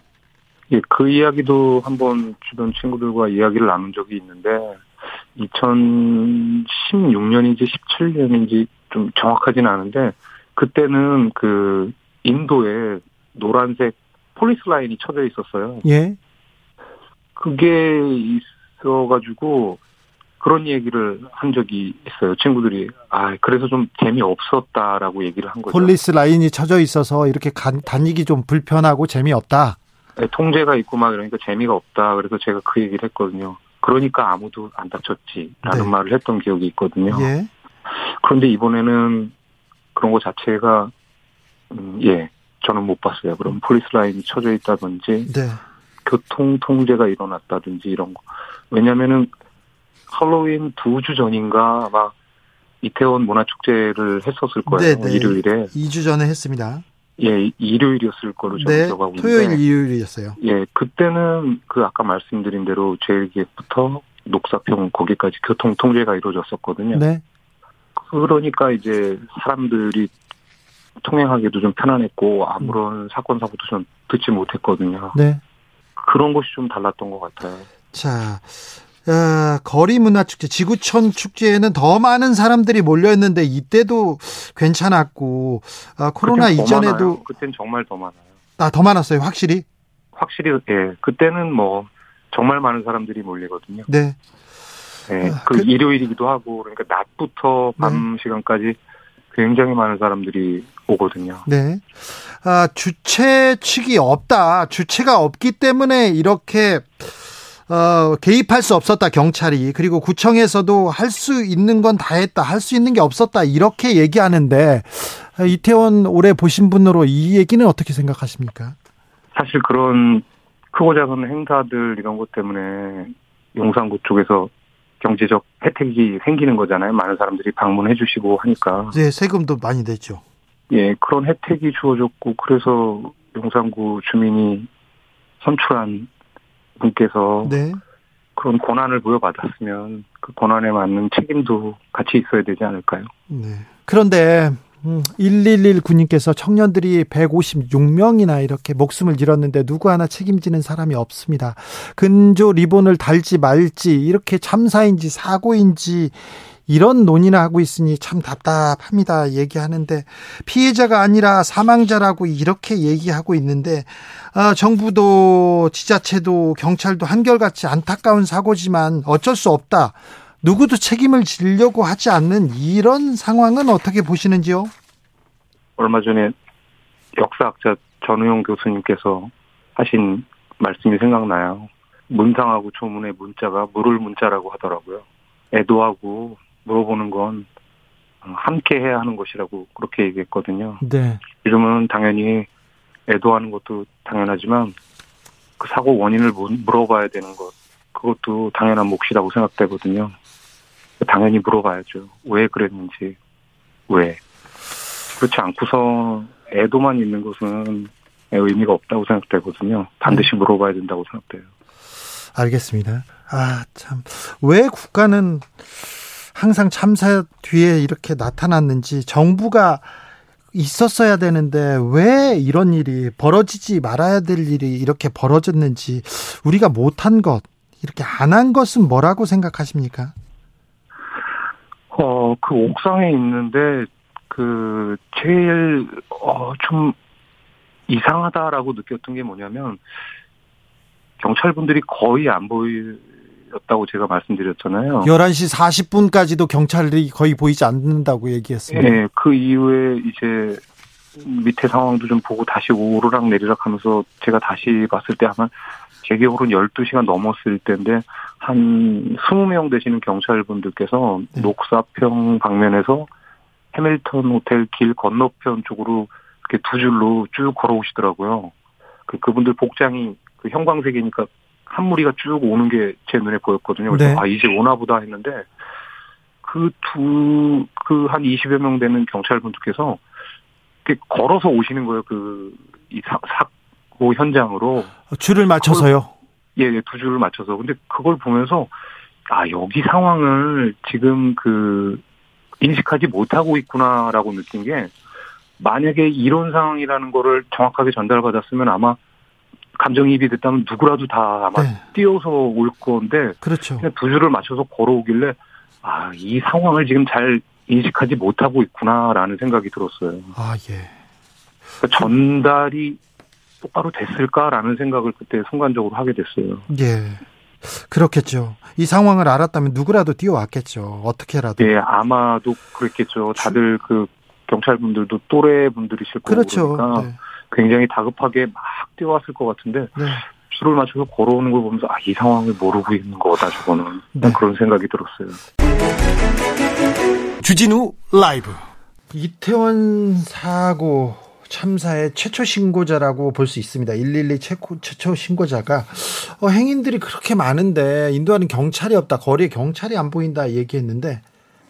Speaker 5: 예, 그 이야기도 한번 주변 친구들과 이야기를 나눈 적이 있는데 2016년인지 17년인지 좀 정확하진 않은데 그때는 그 인도에 노란색 폴리스 라인이 쳐져 있었어요.
Speaker 1: 예.
Speaker 5: 그게 있어가지고 그런 얘기를 한 적이 있어요. 친구들이 아 그래서 좀 재미 없었다라고 얘기를 한 거죠.
Speaker 1: 폴리스 라인이 쳐져 있어서 이렇게 간- 다니기 좀 불편하고 재미 없다.
Speaker 5: 네, 통제가 있고 막 이러니까 재미가 없다. 그래서 제가 그 얘기를 했거든요. 그러니까 아무도 안 다쳤지라는
Speaker 1: 네.
Speaker 5: 말을 했던 기억이 있거든요.
Speaker 1: 예.
Speaker 5: 그런데 이번에는 그런 거 자체가 음, 예 저는 못 봤어요. 그럼 폴리스 라인이 쳐져 있다든지
Speaker 1: 네.
Speaker 5: 교통 통제가 일어났다든지 이런 거. 왜냐면은 할로윈 두 주 전인가 막 이태원 문화축제를 했었을 거예요.
Speaker 1: 네, 네.
Speaker 5: 일요일에.
Speaker 1: 2주 전에 했습니다.
Speaker 5: 예, 일요일이었을 거로 저는
Speaker 1: 네.
Speaker 5: 기억하고 있는데.
Speaker 1: 토요일 일요일이었어요.
Speaker 5: 예, 그때는 그 아까 말씀드린 대로 제일기획부터 녹사평 거기까지 교통 통제가 이루어졌었거든요.
Speaker 1: 네.
Speaker 5: 그러니까 이제 사람들이 통행하기도 좀 편안했고 아무런 사건 사고도 좀 듣지 못했거든요.
Speaker 1: 네.
Speaker 5: 그런 것이 좀 달랐던 것 같아요.
Speaker 1: 자, 어, 거리 문화 축제, 지구촌 축제에는 더 많은 사람들이 몰려있는데 이때도 괜찮았고 아, 코로나 이전에도
Speaker 5: 많아요. 그땐 정말 더 많아요.
Speaker 1: 아, 더 많았어요, 확실히.
Speaker 5: 확실히 예, 그때는 뭐 정말 많은 사람들이 몰리거든요.
Speaker 1: 네.
Speaker 5: 예,
Speaker 1: 아,
Speaker 5: 그
Speaker 1: 그-
Speaker 5: 일요일이기도 하고 그러니까 낮부터 밤 시간까지 굉장히 많은 사람들이 오거든요.
Speaker 1: 네. 아, 주최 측이 없다. 주체가 없기 때문에 이렇게 어, 개입할 수 없었다, 경찰이. 그리고 구청에서도 할 수 있는 건 다 했다. 할 수 있는 게 없었다. 이렇게 얘기하는데 아, 이태원 올해 보신 분으로 이 얘기는 어떻게 생각하십니까?
Speaker 5: 사실 그런 크고 작은 행사들 이런 것 때문에 용산구 쪽에서 경제적 혜택이 생기는 거잖아요. 많은 사람들이 방문해 주시고 하니까.
Speaker 1: 네, 세금도 많이 냈죠.
Speaker 5: 예, 그런 혜택이 주어졌고 그래서 용산구 주민이 선출한 분께서
Speaker 1: 네.
Speaker 5: 그런 권한을 부여받았으면 그 권한에 맞는 책임도 같이 있어야 되지 않을까요?
Speaker 1: 네. 그런데 음, 1119님께서 청년들이 156명이나 이렇게 목숨을 잃었는데 누구 하나 책임지는 사람이 없습니다. 근조 리본을 달지 말지 이렇게 참사인지 사고인지 이런 논의나 하고 있으니 참 답답합니다. 얘기하는데 피해자가 아니라 사망자라고 이렇게 얘기하고 있는데 아, 정부도 지자체도 경찰도 한결같이 안타까운 사고지만 어쩔 수 없다. 누구도 책임을 지려고 하지 않는 이런 상황은 어떻게 보시는지요?
Speaker 5: 얼마 전에 역사학자 전우용 교수님께서 하신 말씀이 생각나요. 문상하고 조문의 문자가 물을 문자라고 하더라고요. 애도하고 물어보는 건 함께 해야 하는 것이라고 그렇게 얘기했거든요.
Speaker 1: 네.
Speaker 5: 지금은 당연히 애도하는 것도 당연하지만 그 사고 원인을 물어봐야 되는 것 그것도 당연한 몫이라고 생각되거든요. 당연히 물어봐야죠. 왜 그랬는지 왜 그렇지 않고서 애도만 있는 것은 의미가 없다고 생각되거든요. 반드시 음. 물어봐야 된다고 생각돼요.
Speaker 1: 알겠습니다. 아, 참. 왜 국가는 항상 참사 뒤에 이렇게 나타났는지 정부가 있었어야 되는데 왜 이런 일이 벌어지지 말아야 될 일이 이렇게 벌어졌는지 우리가 못한 것 이렇게 안 한 것은 뭐라고 생각하십니까?
Speaker 5: 어, 그 옥상에 있는데 그 제일 어, 좀 이상하다라고 느꼈던 게 뭐냐면 경찰분들이 거의 안 보이 였다고 제가 말씀드렸잖아요.
Speaker 1: 11시 40분까지도 경찰이 거의 보이지 않는다고 얘기했습니다.
Speaker 5: 네, 그 이후에 이제 밑에 상황도 좀 보고 다시 오르락 내리락 하면서 제가 다시 봤을 때 아마 제 기억으로는 12시간 넘었을 때인데 한 20명 되시는 경찰분들께서 네. 녹사평 방면에서 해밀턴 호텔 길 건너편 쪽으로 이렇게 두 줄로 쭉 걸어오시더라고요. 그 그분들 복장이 그 형광색이니까 한 무리가 쭉 오는 게 제 눈에 보였거든요. 그래서 네. 아 이제 오나 보다 했는데 그 두 그 한 20여 명 되는 경찰분들께서 이렇게 걸어서 오시는 거예요. 그 이 사고 현장으로
Speaker 1: 줄을 맞춰서요.
Speaker 5: 예, 예, 두 줄을 맞춰서. 근데 그걸 보면서 아 여기 상황을 지금 그 인식하지 못하고 있구나라고 느낀 게 만약에 이런 상황이라는 거를 정확하게 전달받았으면 아마 감정이입이 됐다면 누구라도 다 아마 네. 뛰어서 올 건데
Speaker 1: 그렇죠.
Speaker 5: 그냥 두 줄을 맞춰서 걸어오길래 아 이 상황을 지금 잘 인식하지 못하고 있구나라는 생각이 들었어요.
Speaker 1: 아 예.
Speaker 5: 그러니까 전달이 똑바로 됐을까라는 생각을 그때 순간적으로 하게 됐어요.
Speaker 1: 예. 그렇겠죠. 이 상황을 알았다면 누구라도 뛰어왔겠죠. 어떻게라도.
Speaker 5: 예, 아마도 그랬겠죠. 다들 그 경찰분들도 또래 분들이실 거고
Speaker 1: 그렇죠. 그러니까
Speaker 5: 네. 굉장히 다급하게 막 뛰어왔을 것 같은데 네. 줄을 맞춰서 걸어오는 걸 보면서 아, 이 상황을 모르고 있는 거다 저거는 네. 그런 생각이 들었어요.
Speaker 1: 주진우 라이브 이태원 사고 참사의 최초 신고자라고 볼 수 있습니다. 112 최초, 최초 신고자가 어, 행인들이 그렇게 많은데 인도하는 경찰이 없다. 거리에 경찰이 안 보인다 얘기했는데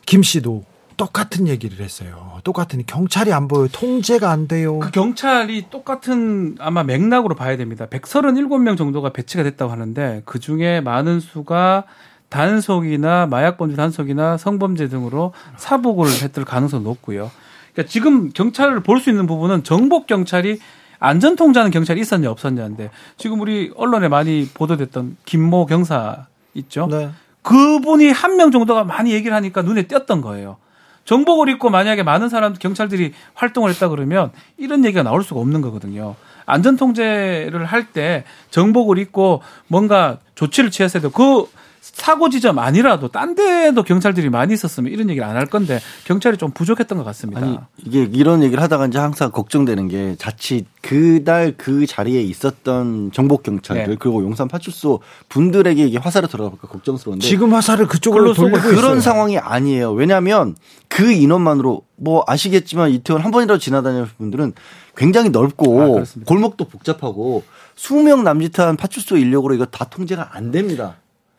Speaker 1: 김 씨도 똑같은 얘기를 했어요. 똑같은 경찰이 안 보여요. 통제가 안 돼요.
Speaker 4: 그 경찰이 똑같은 아마 맥락으로 봐야 됩니다. 137명 정도가 배치가 됐다고 하는데 그 중에 많은 수가 단속이나 마약 범죄 단속이나 성범죄 등으로 사복을 했을 가능성이 높고요. 그러니까 지금 경찰을 볼 수 있는 부분은 정복 경찰이 안전 통제하는 경찰이 있었냐 없었냐인데 지금 우리 언론에 많이 보도됐던 김모 경사 있죠. 네. 그분이 한 명 정도가 많이 얘기를 하니까 눈에 띄었던 거예요. 정복을 입고 만약에 많은 사람 경찰들이 활동을 했다 그러면 이런 얘기가 나올 수가 없는 거거든요. 안전 통제를 할 때 정복을 입고 뭔가 조치를 취했어야 되고 그 사고 지점 아니라도 딴 데도 경찰들이 많이 있었으면 이런 얘기를 안 할 건데 경찰이 좀 부족했던 것 같습니다. 아니,
Speaker 2: 이게 이런 얘기를 하다가 이제 항상 걱정되는 게 자칫 그날 그 자리에 있었던 정복 경찰들 네. 그리고 용산 파출소 분들에게 이게 화살을 들어갈까 걱정스러운데
Speaker 1: 지금 화살을 그쪽으로 돌리고
Speaker 2: 그런
Speaker 1: 있어요.
Speaker 2: 상황이 아니에요. 왜냐하면 그 인원만으로 뭐 아시겠지만 이태원 한 번이라도 지나다니는 분들은 굉장히 넓고 아, 골목도 복잡하고 수명 남짓한 파출소 인력으로 이거 다 통제가 안 됩니다.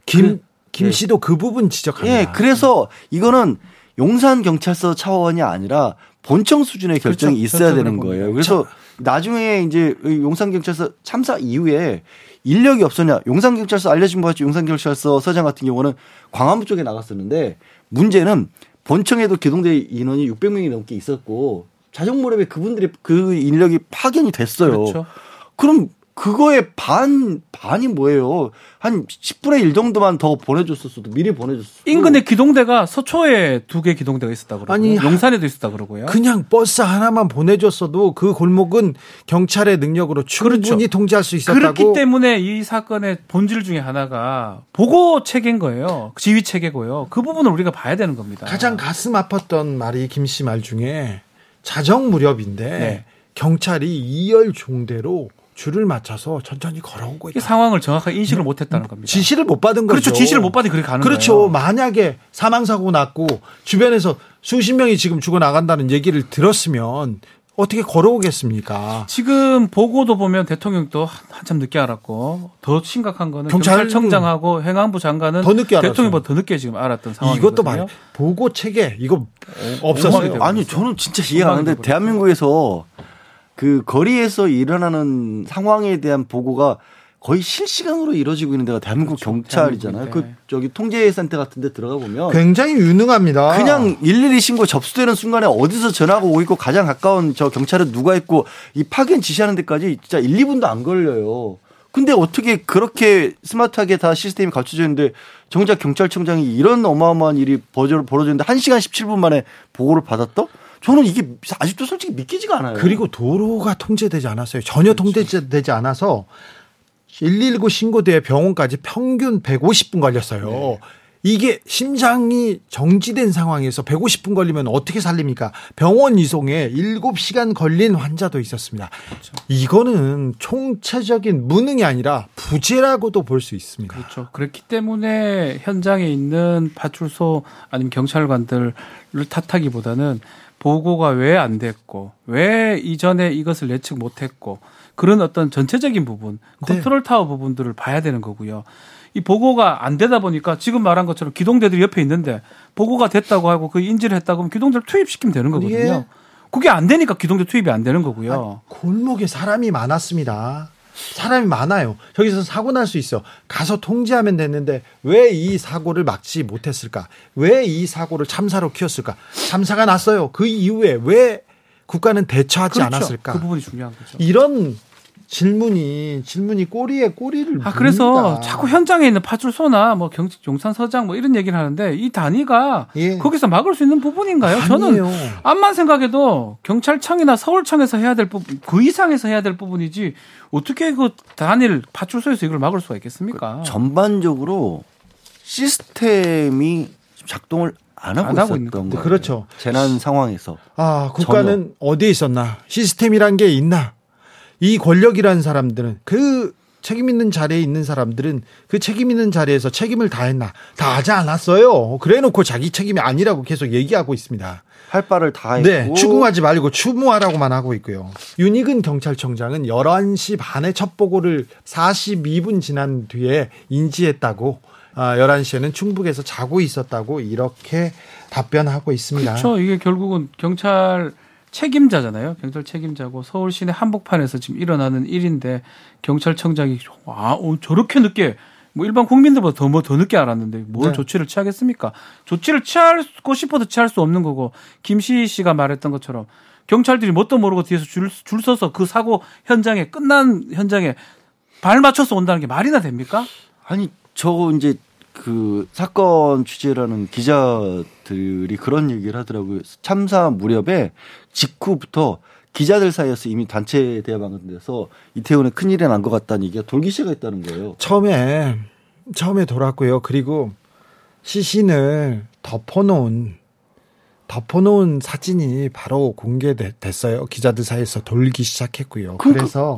Speaker 1: 김, 김 예. 씨도 그 부분 지적합니다.
Speaker 2: 예, 그래서 이거는 용산 경찰서 차원이 아니라 본청 수준의 결정이 그렇죠. 있어야 되는 거예요. 그래서 자. 나중에 이제 용산 경찰서 참사 이후에 인력이 없었냐? 용산 경찰서 알려진 것 같이 용산 경찰서 서장 같은 경우는 광화문 쪽에 나갔었는데 문제는 본청에도 기동대 인원이 600명이 넘게 있었고 자정 무렵에 그분들의 그 인력이 파견이 됐어요.
Speaker 4: 그렇죠.
Speaker 2: 그럼 그거의 반 반이 뭐예요? 한 10분의 1 정도만 더 보내줬었어도 미리 보내줬어.
Speaker 4: 인근의 기동대가 서초에 두 개 기동대가 있었다 그러고
Speaker 1: 아니,
Speaker 4: 용산에도 있었다 그러고요.
Speaker 1: 그냥 버스 하나만 보내줬어도 그 골목은 경찰의 능력으로 충분히
Speaker 4: 그렇죠.
Speaker 1: 통제할 수 있었다고.
Speaker 4: 그렇기 때문에 이 사건의 본질 중에 하나가 보고 체계인 거예요. 지휘 체계고요. 그 부분을 우리가 봐야 되는 겁니다.
Speaker 1: 가장 가슴 아팠던 말이 김 씨 말 중에 자정 무렵인데
Speaker 4: 네.
Speaker 1: 경찰이 이열 종대로 줄을 맞춰서 천천히
Speaker 4: 이게
Speaker 1: 있다.
Speaker 4: 상황을 정확하게 인식을 못 했다는 겁니다.
Speaker 1: 지시를 못 받은 거죠.
Speaker 4: 그렇죠. 지시를 못 받이 그렇게 가는
Speaker 1: 그렇죠.
Speaker 4: 거예요.
Speaker 1: 만약에 사망 사고 났고 주변에서 수십 명이 지금 죽어 나간다는 얘기를 들었으면 어떻게 걸어오겠습니까?
Speaker 4: 지금 보고도 보면 대통령도 한- 한참 늦게 알았고 더 심각한 거는
Speaker 1: 경찰-
Speaker 4: 경찰청장하고 행안부 장관은
Speaker 1: 더 늦게 알았어요.
Speaker 4: 대통령보다 더 늦게 지금 알았던 상황이거든요.
Speaker 1: 이것도 말 보고 체계 이거 없었어요.
Speaker 4: 엉망이
Speaker 2: 아니 저는 진짜 이해가 안 가는데
Speaker 4: 돼버렸어요.
Speaker 2: 대한민국에서 그 거리에서 일어나는 상황에 대한 보고가 거의 실시간으로 이루어지고 있는 데가 대한민국
Speaker 4: 그렇죠.
Speaker 2: 경찰이잖아요. 그
Speaker 4: 대한민국인데.
Speaker 2: 저기 통제센터 같은 데 들어가 보면
Speaker 1: 굉장히 유능합니다.
Speaker 2: 그냥 112 신고 접수되는 순간에 어디서 전화가 오고 있고 가장 가까운 저 경찰은 누가 있고 이 파견 지시하는 데까지 진짜 1, 2분도 안 걸려요. 근데 어떻게 그렇게 스마트하게 다 시스템이 갖춰져 있는데 정작 경찰청장이 이런 어마어마한 일이 벌어져- 벌어졌는데 1시간 17분 만에 보고를 받았다? 저는 이게 아직도 솔직히 믿기지가 않아요.
Speaker 1: 그리고 도로가 통제되지 않았어요. 전혀 통제되지 않아서 119 신고대에 병원까지 평균 150분 걸렸어요.
Speaker 2: 네.
Speaker 1: 이게 심장이 정지된 상황에서 150분 걸리면 어떻게 살립니까? 병원 이송에 7시간 걸린 환자도 있었습니다.
Speaker 2: 그렇죠.
Speaker 1: 이거는 총체적인 무능이 아니라 부재라고도 볼 수 있습니다.
Speaker 4: 그렇죠. 그렇기 때문에 현장에 있는 파출소 아니면 경찰관들을 탓하기보다는 보고가 왜 안 됐고 왜 이전에 이것을 예측 못했고 그런 어떤 전체적인 부분
Speaker 1: 네.
Speaker 4: 컨트롤 타워 부분들을 봐야 되는 거고요. 이 보고가 안 되다 보니까 지금 말한 것처럼 기동대들이 옆에 있는데 보고가 됐다고 하고 그 인지를 했다고 하면 기동대를 투입시키면 되는 거거든요.
Speaker 1: 예.
Speaker 4: 그게 안 되니까 기동대 투입이 안 되는 거고요.
Speaker 1: 골목에 사람이 많았습니다. 사람이 많아요. 저기서 사고 날 수 있어. 가서 통제하면 됐는데 왜 이 사고를 막지 못했을까? 왜 이 사고를 참사로 키웠을까? 참사가 났어요. 그 이후에 왜 국가는 대처하지
Speaker 4: 그렇죠.
Speaker 1: 않았을까?
Speaker 4: 그 부분이 중요한 거죠.
Speaker 1: 이런 질문이 질문이 꼬리에 꼬리를
Speaker 4: 아 그래서
Speaker 1: 묻는다.
Speaker 4: 자꾸 현장에 있는 파출소나 뭐 경, 용산서장 뭐 이런 얘기를 하는데 이 단위가
Speaker 1: 예.
Speaker 4: 거기서 막을 수 있는 부분인가요? 저는
Speaker 1: 아니에요.
Speaker 4: 암만 생각해도 경찰청이나 서울청에서 해야 될 부분 그 이상에서 해야 될 부분이지 어떻게 그 단일 파출소에서 이걸 막을 수가 있겠습니까?
Speaker 2: 전반적으로 시스템이 작동을 안 하고
Speaker 4: 안 하고
Speaker 2: 있었던 거예요.
Speaker 1: 거죠. 그렇죠.
Speaker 2: 재난 상황에서.
Speaker 1: 아, 국가는 어디에 있었나? 시스템이란 게 있나? 이 권력이라는 사람들은 그 책임 있는 자리에 있는 사람들은 그 책임 있는 자리에서 책임을 다했나? 다 하지 않았어요. 그래 놓고 자기 책임이 아니라고 계속 얘기하고 있습니다.
Speaker 2: 할 바를 다 했고
Speaker 1: 네, 추궁하지 말고 추모하라고만 하고 있고요. 윤희근 경찰청장은 11시 반에 첫 보고를 42분 지난 뒤에 인지했다고 아, 11시에는 충북에서 자고 있었다고 이렇게 답변하고 있습니다.
Speaker 4: 그렇죠. 이게 결국은 경찰 책임자잖아요. 경찰 책임자고 서울 시내 한복판에서 지금 일어나는 일인데 경찰청장이 아 어, 저렇게 늦게 뭐 일반 국민들보다 더 뭐더 늦게 알았는데 뭘
Speaker 1: 네.
Speaker 4: 조치를 취하겠습니까? 조치를 취하고 싶어도 취할 수 없는 거고 김시 씨가 말했던 것처럼 경찰들이 뭣도 모르고 뒤에서 줄, 줄 서서 그 사고 현장에 끝난 현장에 발 맞춰서 온다는 게 말이나 됩니까?
Speaker 2: 아니 저 이제 그 사건 취재라는 기자들이 그런 얘기를 하더라고요. 참사 무렵에 직후부터 기자들 사이에서 이미 단체 대화방 데서 이태원에 큰일이 난 것 같다는 얘기가 돌기 시작했다는 거예요.
Speaker 1: 처음에 처음에 돌았고요. 그리고 시신을 덮어놓은 덮어놓은 사진이 바로 공개됐어요. 기자들 사이에서 돌기 시작했고요.
Speaker 2: 그러니까-
Speaker 1: 그래서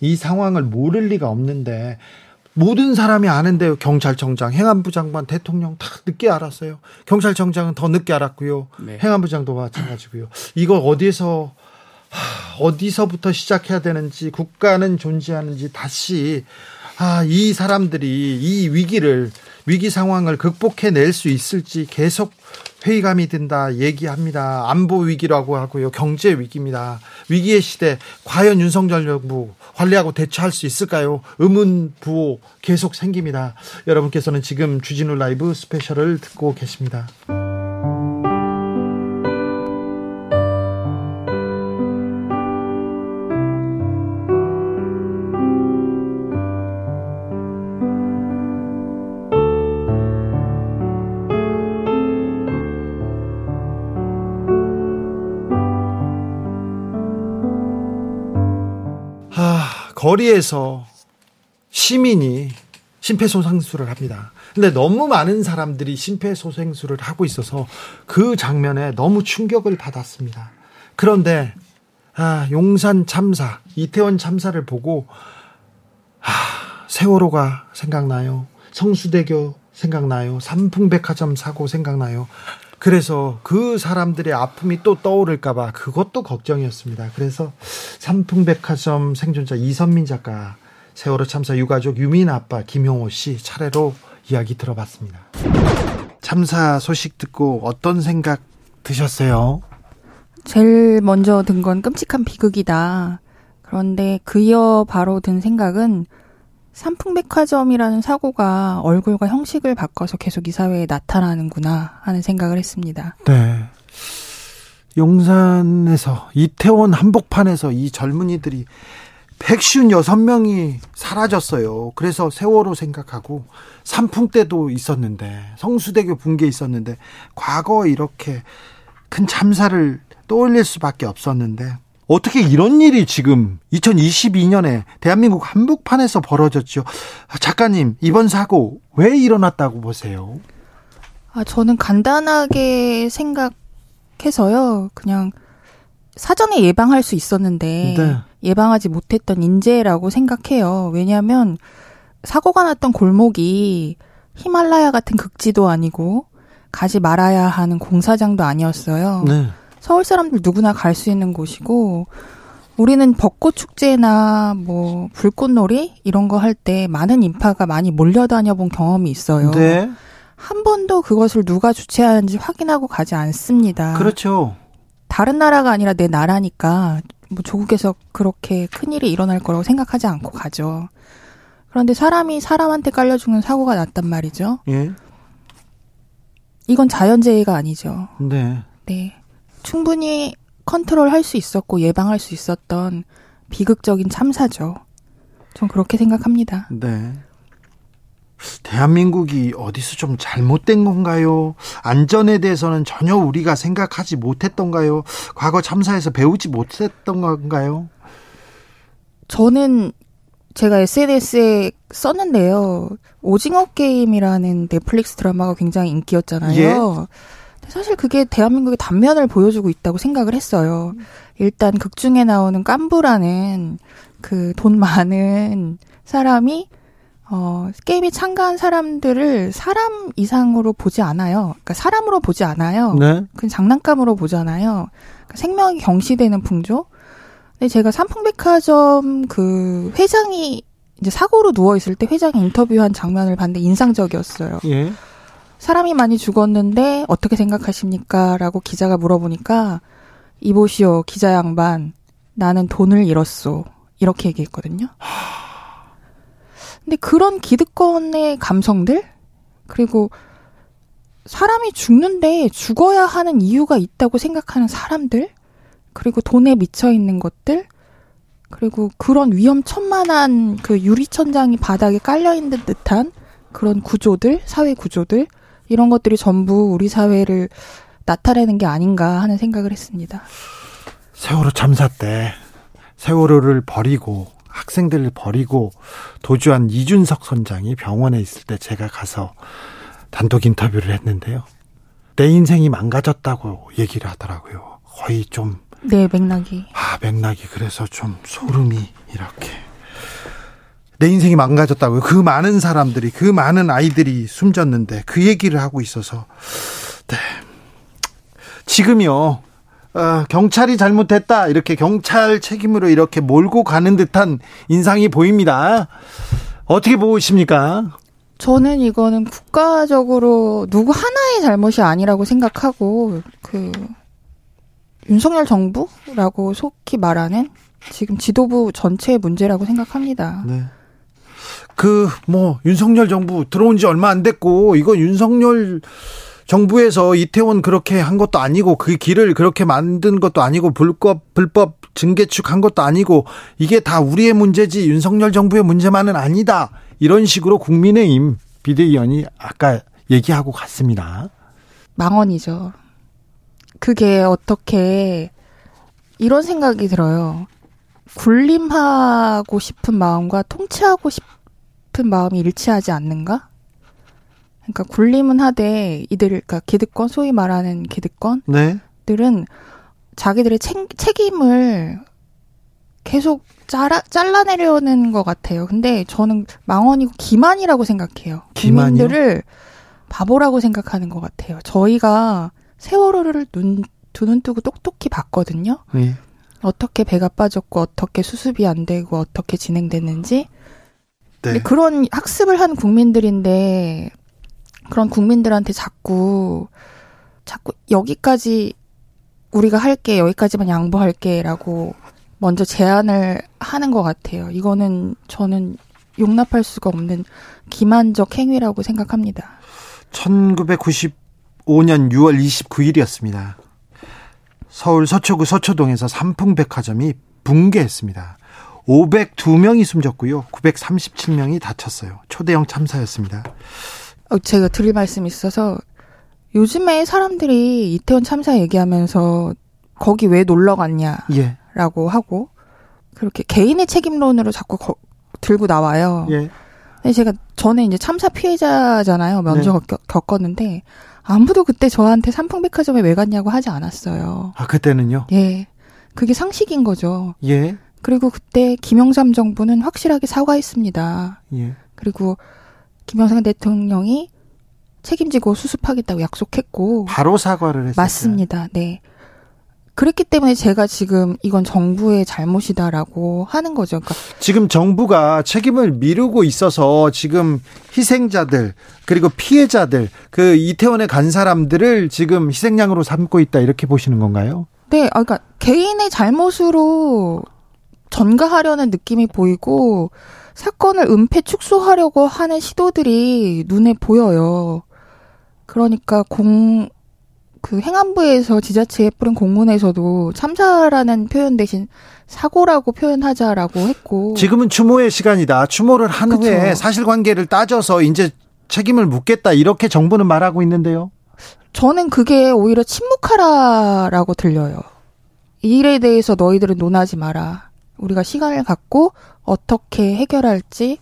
Speaker 1: 이 상황을 모를 리가 없는데 모든 사람이 아는데 경찰청장, 행안부 장관, 대통령 다 늦게 알았어요. 경찰청장은 더 늦게 알았고요.
Speaker 4: 네.
Speaker 1: 행안부 장도 마찬가지고요. 이거 어디서 하, 어디서부터 시작해야 되는지 국가는 존재하는지 다시 아, 이 사람들이 이 위기를 위기 상황을 극복해낼 수 있을지 계속 회의감이 든다 얘기합니다. 안보 위기라고 하고요. 경제 위기입니다. 위기의 시대 과연 윤석열 정부 관리하고 대처할 수 있을까요? 의문 부호 계속 생깁니다. 여러분께서는 지금 주진우 라이브 스페셜을 듣고 계십니다. 거리에서 시민이 심폐소생술을 합니다. 근데 너무 많은 사람들이 심폐소생술을 하고 있어서 그 장면에 너무 충격을 받았습니다. 그런데 아, 용산 참사, 이태원 참사를 보고 아, 세월호가 생각나요. 성수대교 생각나요. 삼풍백화점 사고 생각나요. 그래서 그 사람들의 아픔이 또 떠오를까봐 그것도 걱정이었습니다. 그래서 삼풍백화점 생존자 이선민 작가, 세월호 참사 유가족 유민 아빠 김용호 씨 차례로 이야기 들어봤습니다. 참사 소식 듣고 어떤 생각 드셨어요?
Speaker 6: 제일 먼저 든 건 끔찍한 비극이다. 그런데 그 이어 바로 든 생각은 삼풍백화점이라는 사고가 얼굴과 형식을 바꿔서 계속 이 사회에 나타나는구나 하는 생각을 했습니다.
Speaker 1: 네. 용산에서 이태원 한복판에서 이 젊은이들이 156명이 사라졌어요. 그래서 세월호 생각하고 삼풍 때도 있었는데 성수대교 붕괴 있었는데 과거 이렇게 큰 참사를 떠올릴 수밖에 없었는데 어떻게 이런 일이 지금 2022년에 대한민국 한복판에서 벌어졌죠? 작가님, 이번 사고 왜 일어났다고 보세요?
Speaker 6: 아, 저는 간단하게 생각해서요. 그냥 사전에 예방할 수 있었는데 네. 예방하지 못했던 인재라고 생각해요. 왜냐하면 사고가 났던 골목이 히말라야 같은 극지도 아니고 가지 말아야 하는 공사장도 아니었어요. 네. 서울 사람들 누구나 갈 수 있는 곳이고 우리는 벚꽃 축제나 뭐 불꽃놀이 이런 거 할 때 많은 인파가 많이 몰려다녀 본 경험이 있어요. 네. 한 번도 그것을 누가 주최하는지 확인하고 가지 않습니다.
Speaker 1: 그렇죠.
Speaker 6: 다른 나라가 아니라 내 나라니까 뭐 조국에서 그렇게 큰 일이 일어날 거라고 생각하지 않고 가죠. 그런데 사람이 사람한테 깔려 죽는 사고가 났단 말이죠. 예. 이건 자연재해가 아니죠.
Speaker 1: 네.
Speaker 6: 네. 충분히 컨트롤 할 수 있었고 예방할 수 있었던 비극적인 참사죠. 전 그렇게 생각합니다.
Speaker 1: 네. 대한민국이 어디서 좀 잘못된 건가요? 안전에 대해서는 전혀 우리가 생각하지 못했던가요? 과거 참사에서 배우지 못했던 건가요?
Speaker 6: 저는 제가 SNS에 썼는데요. 오징어 게임이라는 넷플릭스 드라마가 굉장히 인기였잖아요. 예? 사실 그게 대한민국의 단면을 보여주고 있다고 생각을 했어요. 일단 극 중에 나오는 깐부라는 그 돈 많은 사람이 어, 게임에 참가한 사람들을 사람 이상으로 보지 않아요. 그러니까 사람으로 보지 않아요. 네. 그냥 장난감으로 보잖아요. 그러니까 생명이 경시되는 풍조. 근데 제가 삼풍백화점 그 회장이 이제 사고로 누워 있을 때 회장이 인터뷰한 장면을 봤는데 인상적이었어요. 예. 사람이 많이 죽었는데 어떻게 생각하십니까? 라고 기자가 물어보니까 이보시오, 기자 양반. 나는 돈을 잃었소. 이렇게 얘기했거든요. 근데 그런 기득권의 감성들? 그리고 사람이 죽는데 죽어야 하는 이유가 있다고 생각하는 사람들? 그리고 돈에 미쳐 있는 것들? 그리고 그런 위험천만한 그 유리천장이 바닥에 깔려 있는 듯한 그런 구조들, 사회 구조들? 이런 것들이 전부 우리 사회를 나타내는 게 아닌가 하는 생각을 했습니다.
Speaker 1: 세월호 참사 때 세월호를 버리고 학생들을 버리고 도주한 이준석 선장이 병원에 있을 때 제가 가서 단독 인터뷰를 했는데요. 내 인생이 망가졌다고 얘기를 하더라고요. 거의 좀.
Speaker 6: 네, 맥락이.
Speaker 1: 아, 맥락이. 그래서 좀 소름이 이렇게. 내 인생이 망가졌다고요. 그 많은 사람들이, 그 많은 아이들이 숨졌는데 그 얘기를 하고 있어서. 네. 지금요, 어, 경찰이 잘못했다. 이렇게 경찰 책임으로 이렇게 몰고 가는 듯한 인상이 보입니다. 어떻게 보십니까?
Speaker 6: 저는 이거는 국가적으로 누구 하나의 잘못이 아니라고 생각하고, 그, 윤석열 정부라고 속히 말하는 지금 지도부 전체의 문제라고 생각합니다. 네.
Speaker 1: 그, 뭐, 윤석열 정부 들어온 지 얼마 안 됐고, 이거 윤석열 정부에서 이태원 그렇게 한 것도 아니고 그 길을 그렇게 만든 것도 아니고 불법 불법 증개축 한 것도 아니고 이게 다 우리의 문제지 윤석열 정부의 문제만은 아니다. 이런 식으로 국민의힘 비대위원이 아까 얘기하고 갔습니다.
Speaker 6: 망언이죠. 그게 어떻게 이런 생각이 들어요. 군림하고 싶은 마음과 통치하고 싶은 마음이 일치하지 않는가? 그러니까 군림은 하되 이들 그러니까 기득권 소위 말하는 기득권들은
Speaker 1: 네.
Speaker 6: 자기들의 책, 책임을 계속 잘라, 잘라내려는 것 같아요. 근데 저는 망언이고 기만이라고 생각해요.
Speaker 1: 기만이요?
Speaker 6: 국민들을 바보라고 생각하는 것 같아요. 저희가 세월호를 눈, 두 눈 뜨고 똑똑히 봤거든요.
Speaker 1: 네.
Speaker 6: 어떻게 배가 빠졌고, 어떻게 수습이 안 되고, 어떻게 진행됐는지.
Speaker 1: 네.
Speaker 6: 그런 학습을 한 국민들인데, 그런 국민들한테 자꾸, 자꾸 여기까지 우리가 할게, 여기까지만 양보할게, 라고 먼저 제안을 하는 것 같아요. 이거는 저는 용납할 수가 없는 기만적 행위라고 생각합니다.
Speaker 1: 1995년 6월 29일이었습니다. 서울 서초구 서초동에서 삼풍백화점이 붕괴했습니다. 502명이 숨졌고요. 937명이 다쳤어요. 초대형 참사였습니다.
Speaker 6: 어, 제가 드릴 말씀이 있어서 요즘에 사람들이 이태원 참사 얘기하면서 거기 왜 놀러 갔냐.
Speaker 1: 예.
Speaker 6: 라고 하고 그렇게 개인의 책임론으로 자꾸 거- 들고 나와요.
Speaker 1: 예.
Speaker 6: 근데 제가 저는 이제 참사 피해자잖아요. 먼저
Speaker 1: 네.
Speaker 6: 겪, 겪었는데 아무도 그때 저한테 삼풍백화점에 왜 갔냐고 하지 않았어요.
Speaker 1: 아, 그때는요?
Speaker 6: 예. 그게 상식인 거죠.
Speaker 1: 예.
Speaker 6: 그리고 그때 김영삼 정부는 확실하게 사과했습니다.
Speaker 1: 예.
Speaker 6: 그리고 김영삼 대통령이 책임지고 수습하겠다고 약속했고
Speaker 1: 바로 사과를 했어요.
Speaker 6: 맞습니다. 네. 그랬기 때문에 제가 지금 이건 정부의 잘못이다라고 하는 거죠. 그러니까
Speaker 1: 지금 정부가 책임을 미루고 있어서 지금 희생자들 그리고 피해자들 그 이태원에 간 사람들을 지금 희생양으로 삼고 있다 이렇게 보시는 건가요?
Speaker 6: 네, 아, 그러니까 개인의 잘못으로 전가하려는 느낌이 보이고 사건을 은폐 축소하려고 하는 시도들이 눈에 보여요. 그러니까 공, 그 행안부에서 지자체에 뿌린 공문에서도 참사라는 표현 대신 사고라고 표현하자라고 했고.
Speaker 1: 지금은 추모의 시간이다. 추모를 한
Speaker 6: 그쵸.
Speaker 1: 후에 사실관계를 따져서 이제 책임을 묻겠다 이렇게 정부는 말하고 있는데요.
Speaker 6: 저는 그게 오히려 침묵하라라고 들려요. 이 일에 대해서 너희들은 논하지 마라. 우리가 시간을 갖고 어떻게 해결할지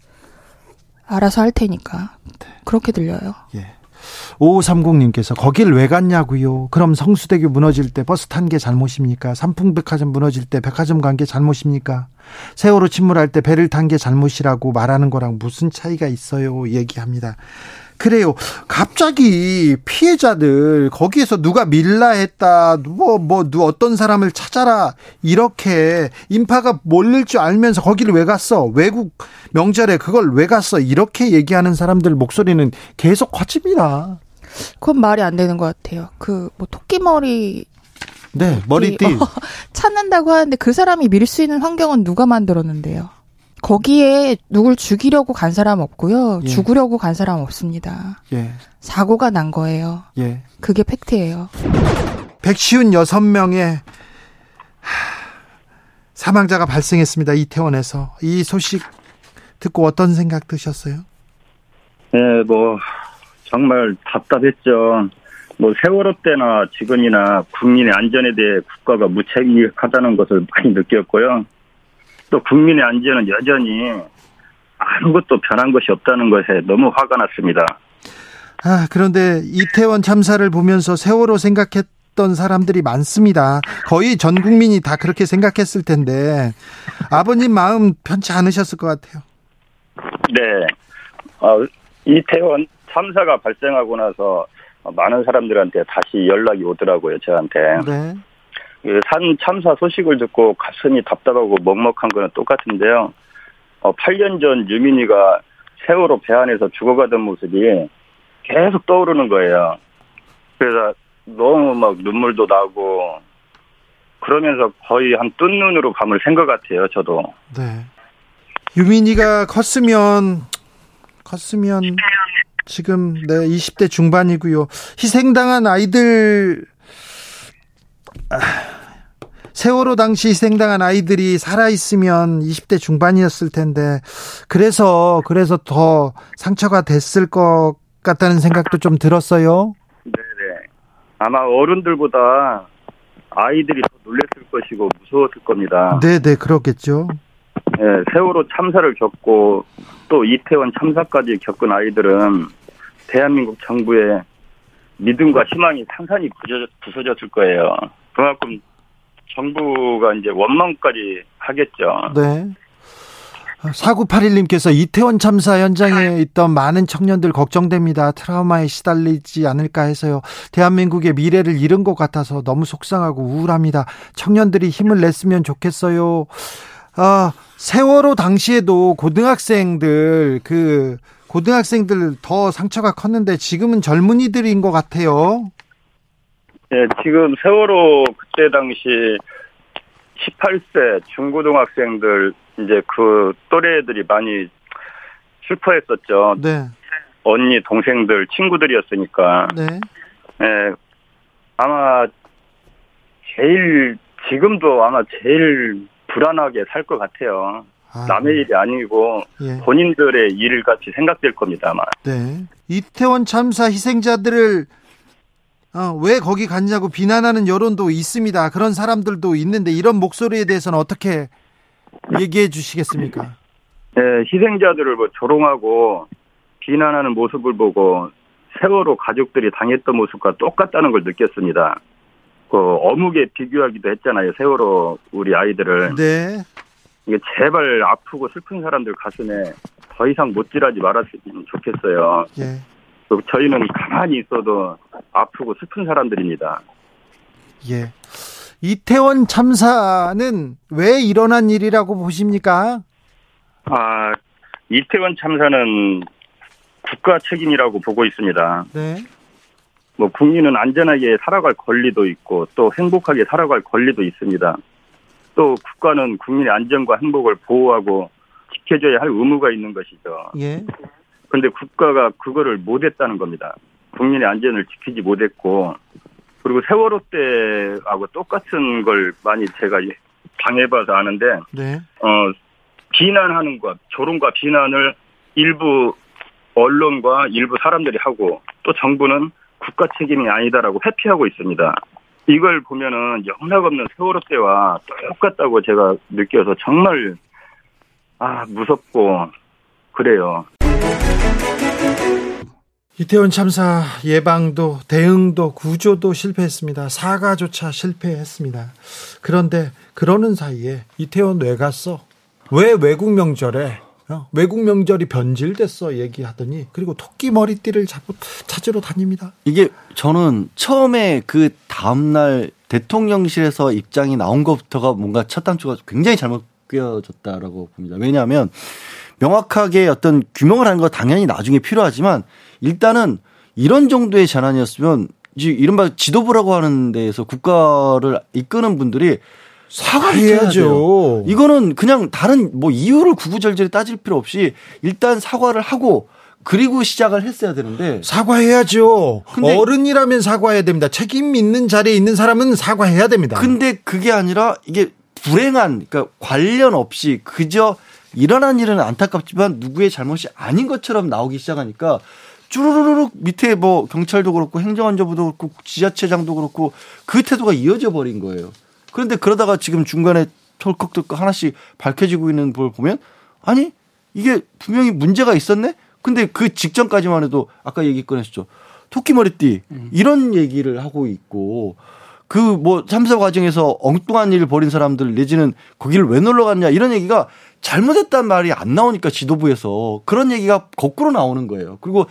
Speaker 6: 알아서 할 테니까. 그렇게 들려요.
Speaker 1: 예. 5530님께서 거길 왜 갔냐고요. 그럼 성수대교 무너질 때 버스 탄 게 잘못입니까? 삼풍백화점 무너질 때 백화점 간 게 잘못입니까? 세월호 침몰할 때 배를 탄 게 잘못이라고 말하는 거랑 무슨 차이가 있어요? 얘기합니다. 그래요. 갑자기 피해자들 거기에서 누가 밀라했다. 뭐뭐 누 어떤 사람을 찾아라. 이렇게 인파가 몰릴 줄 알면서 거기를 왜 갔어? 외국 명절에 그걸 왜 갔어? 이렇게 얘기하는 사람들 목소리는 계속 커집니다.
Speaker 6: 그건 말이 안 되는 것 같아요. 그 뭐 토끼머리
Speaker 1: 네, 머리띠.
Speaker 6: 어, *laughs* 찾는다고 하는데 그 사람이 밀 수 있는 환경은 누가 만들었는데요? 거기에 누굴 죽이려고 간 사람 없고요.
Speaker 1: 예.
Speaker 6: 죽으려고 간 사람 없습니다.
Speaker 1: 예,
Speaker 6: 사고가 난 거예요.
Speaker 1: 예.
Speaker 6: 그게 팩트예요.
Speaker 1: 156명의 사망자가 발생했습니다. 이태원에서. 이 소식 듣고 어떤 생각 드셨어요?
Speaker 7: 네, 뭐 정말 답답했죠. 뭐 세월호 때나 지금이나 국민의 안전에 대해 국가가 무책임하다는 것을 많이 느꼈고요. 또 국민의 안전은 여전히 아무것도 변한 것이 없다는 것에 너무 화가 났습니다.
Speaker 1: 아, 그런데 이태원 참사를 보면서 세월호 생각했 던 사람들이 많습니다. 거의 전 국민이 다 그렇게 생각했을 텐데 아버님 마음 편치 않으셨을 것 같아요.
Speaker 7: 네, 어, 이태원 참사가 발생하고 나서 많은 사람들한테 다시 연락이 오더라고요, 저한테.
Speaker 1: 네.
Speaker 7: 그산 참사 소식을 듣고 가슴이 답답하고 먹먹한 거는 똑같은데요. 어, 8년 전 유민이가 세월호 배 안에서 죽어가던 모습이 계속 떠오르는 거예요. 그래서 너무 막 눈물도 나고 그러면서 거의 한 뜬 눈으로 밤을 샌것 같아요, 저도.
Speaker 1: 네. 유민이가 컸으면 컸으면 지금 네 20대 중반이고요. 희생당한 아이들 아, 세월호 당시 희생당한 아이들이 살아 있으면 20대 중반이었을 텐데 그래서 그래서 더 상처가 됐을 것 같다는 생각도 좀 들었어요.
Speaker 7: 네네. 아마 어른들보다 아이들이 더 놀랬을 것이고 무서웠을 겁니다.
Speaker 1: 네, 네, 그렇겠죠.
Speaker 7: 예, 세월호 참사를 겪고 또 이태원 참사까지 겪은 아이들은 대한민국 정부의 믿음과 희망이 상산이 부서졌을 거예요. 그만큼 정부가 이제 원망까지 하겠죠.
Speaker 1: 네. 4981님께서 이태원 참사 현장에 있던 많은 청년들 걱정됩니다. 트라우마에 시달리지 않을까 해서요. 대한민국의 미래를 잃은 것 같아서 너무 속상하고 우울합니다. 청년들이 힘을 냈으면 좋겠어요. 아, 세월호 당시에도 고등학생들, 그, 고등학생들 더 상처가 컸는데 지금은 젊은이들인 것 같아요.
Speaker 7: 네, 지금 세월호 그때 당시 18세 중고등학생들 이제 그 또래들이 많이 슬퍼했었죠.
Speaker 1: 네.
Speaker 7: 언니, 동생들, 친구들이었으니까.
Speaker 1: 네.
Speaker 7: 예, 아마 제일 지금도 아마 제일 불안하게 살 것 같아요.
Speaker 1: 아,
Speaker 7: 남의 일이 아니고
Speaker 1: 예.
Speaker 7: 본인들의 일 같이 생각될 겁니다. 아마.
Speaker 1: 네. 이태원 참사 희생자들을 어, 왜 거기 갔냐고 비난하는 여론도 있습니다. 그런 사람들도 있는데 이런 목소리에 대해서는 어떻게 얘기해 주시겠습니까?
Speaker 7: 예, 희생자들을 뭐 조롱하고 비난하는 모습을 보고 세월호 가족들이 당했던 모습과 똑같다는 걸 느꼈습니다. 그 어묵에 비교하기도 했잖아요. 세월호 우리 아이들을.
Speaker 1: 네.
Speaker 7: 이게 제발 아프고 슬픈 사람들 가슴에 더 이상 못질하지 말았으면 좋겠어요.
Speaker 1: 예.
Speaker 7: 또 저희는 가만히 있어도 아프고 슬픈 사람들입니다.
Speaker 1: 예. 이태원 참사는 왜 일어난 일이라고 보십니까?
Speaker 7: 아, 이태원 참사는 국가 책임이라고 보고 있습니다.
Speaker 1: 네.
Speaker 7: 뭐 국민은 안전하게 살아갈 권리도 있고 또 행복하게 살아갈 권리도 있습니다. 또 국가는 국민의 안전과 행복을 보호하고 지켜줘야 할 의무가 있는 것이죠.
Speaker 1: 예.
Speaker 7: 그런데 국가가 그거를 못했다는 겁니다. 국민의 안전을 지키지 못했고 그리고 세월호 때하고 똑같은 걸 많이 제가 당해봐서 아는데
Speaker 1: 네.
Speaker 7: 어 비난하는 것, 조롱과 비난을 일부 언론과 일부 사람들이 하고 또 정부는 국가 책임이 아니다라고 회피하고 있습니다. 이걸 보면은 영락없는 세월호 때와 똑같다고 제가 느껴서 정말 아 무섭고 그래요.
Speaker 1: 이태원 참사 예방도 대응도 구조도 실패했습니다. 사과조차 실패했습니다. 그런데 그러는 사이에 이태원 왜 갔어? 왜 외국 명절에 어? 외국 명절이 변질됐어 얘기하더니 그리고 토끼 머리띠를 잡고 찾으러 다닙니다.
Speaker 2: 이게 저는 처음에 그 다음날 대통령실에서 입장이 나온 것부터가 뭔가 첫 단추가 굉장히 잘못 꿰어졌다라고 봅니다. 왜냐하면 명확하게 어떤 규명을 하는 거 당연히 나중에 필요하지만 일단은 이런 정도의 재난이었으면 이른바 지도부라고 하는 데에서 국가를 이끄는 분들이 사과해야죠. 이거는 그냥 다른 뭐 이유를 구구절절히 따질 필요 없이 일단 사과를 하고 그리고 시작을 했어야 되는데
Speaker 1: 사과해야죠. 어른이라면 사과해야 됩니다. 책임 있는 자리에 있는 사람은 사과해야 됩니다.
Speaker 2: 근데 그게 아니라 이게 불행한 그러니까 관련 없이 그저 일어난 일은 안타깝지만 누구의 잘못이 아닌 것처럼 나오기 시작하니까 쭈루루룩 밑에 뭐 경찰도 그렇고 행정안전부도 그렇고 지자체장도 그렇고 그 태도가 이어져 버린 거예요. 그런데 그러다가 지금 중간에 털컥털컥 하나씩 밝혀지고 있는 걸 보면 아니 이게 분명히 문제가 있었네. 근데 그 직전까지만 해도 아까 얘기 꺼냈죠. 토끼 머리띠 이런 얘기를 하고 있고 그 뭐 참사 과정에서 엉뚱한 일을 벌인 사람들 내지는 거기를 왜 놀러 갔냐 이런 얘기가 잘못했단 말이 안 나오니까 지도부에서 그런 얘기가 거꾸로 나오는 거예요. 그리고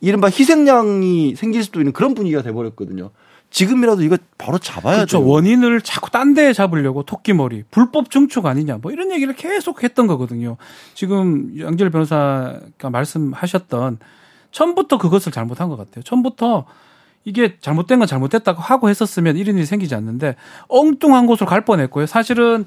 Speaker 2: 이른바 희생양이 생길 수도 있는 그런 분위기가 돼버렸거든요. 지금이라도 이거 바로 잡아야
Speaker 4: 그렇죠.
Speaker 2: 돼요.
Speaker 4: 원인을 자꾸 딴 데에 잡으려고 토끼머리, 불법 증축 아니냐, 뭐 이런 얘기를 계속 했던 거거든요. 지금 양질 변호사가 말씀하셨던 처음부터 그것을 잘못한 것 같아요. 처음부터 이게 잘못된 건 잘못됐다고 하고 했었으면 이런 일이 생기지 않는데 엉뚱한 곳으로 갈 뻔했고요. 사실은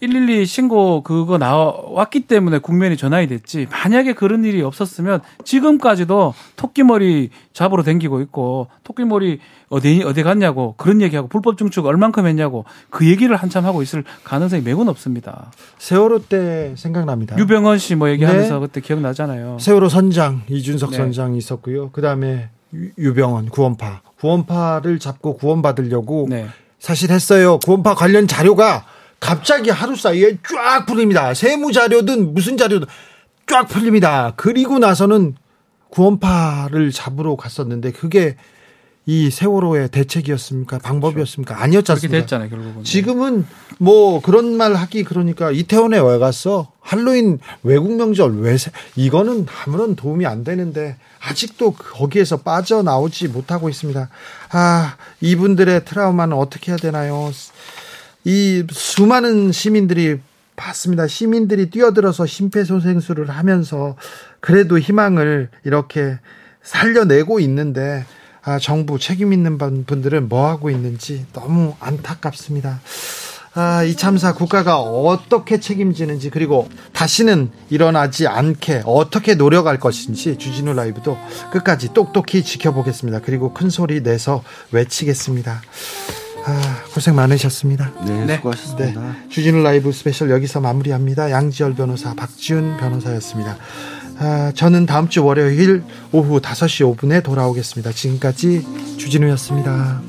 Speaker 4: 112 신고 그거 나왔기 때문에 국면이 전환이 됐지. 만약에 그런 일이 없었으면 지금까지도 토끼머리 잡으러 댕기고 있고 토끼머리 어디 어디 갔냐고 그런 얘기하고 불법 증축 얼만큼 했냐고 그 얘기를 한참 하고 있을 가능성이 매우 높습니다.
Speaker 1: 세월호 때 생각납니다.
Speaker 4: 유병헌 씨 뭐 얘기하면서
Speaker 1: 네.
Speaker 4: 그때 기억나잖아요.
Speaker 1: 세월호 선장 이준석
Speaker 4: 네.
Speaker 1: 선장이 있었고요. 그다음에 유- 유병헌 구원파 구원파를 잡고 구원받으려고
Speaker 4: 네.
Speaker 1: 사실 했어요. 구원파 관련 자료가 갑자기 하루 사이에 쫙 풀립니다. 세무 자료든 무슨 자료든 쫙 풀립니다. 그리고 나서는 구원파를 잡으러 갔었는데 그게 이 세월호의 대책이었습니까? 방법이었습니까? 아니었지 않습니까?
Speaker 4: 됐잖아요, 결국은.
Speaker 1: 지금은 뭐 그런 말 하기 그러니까 이태원에 왜 갔어? 할로윈 외국 명절 왜 세? 이거는 아무런 도움이 안 되는데 아직도 거기에서 빠져나오지 못하고 있습니다. 아, 이분들의 트라우마는 어떻게 해야 되나요? 이 수많은 시민들이 봤습니다. 시민들이 뛰어들어서 심폐소생술을 하면서 그래도 희망을 이렇게 살려내고 있는데 아, 정부 책임 있는 분- 분들은 뭐 하고 있는지 너무 안타깝습니다. 아, 이 참사 국가가 어떻게 책임지는지 그리고 다시는 일어나지 않게 어떻게 노력할 것인지 주진우 라이브도 끝까지 똑똑히 지켜보겠습니다. 그리고 큰 소리 내서 외치겠습니다. 아, 고생 많으셨습니다.
Speaker 2: 네,
Speaker 4: 네.
Speaker 2: 수고하셨습니다.
Speaker 1: 네. 주진우 라이브 스페셜 여기서 마무리합니다. 양지열 변호사, 박지훈 변호사였습니다. 아, 저는 다음 주 월요일 오후 5시 5분에 돌아오겠습니다. 지금까지 주진우였습니다.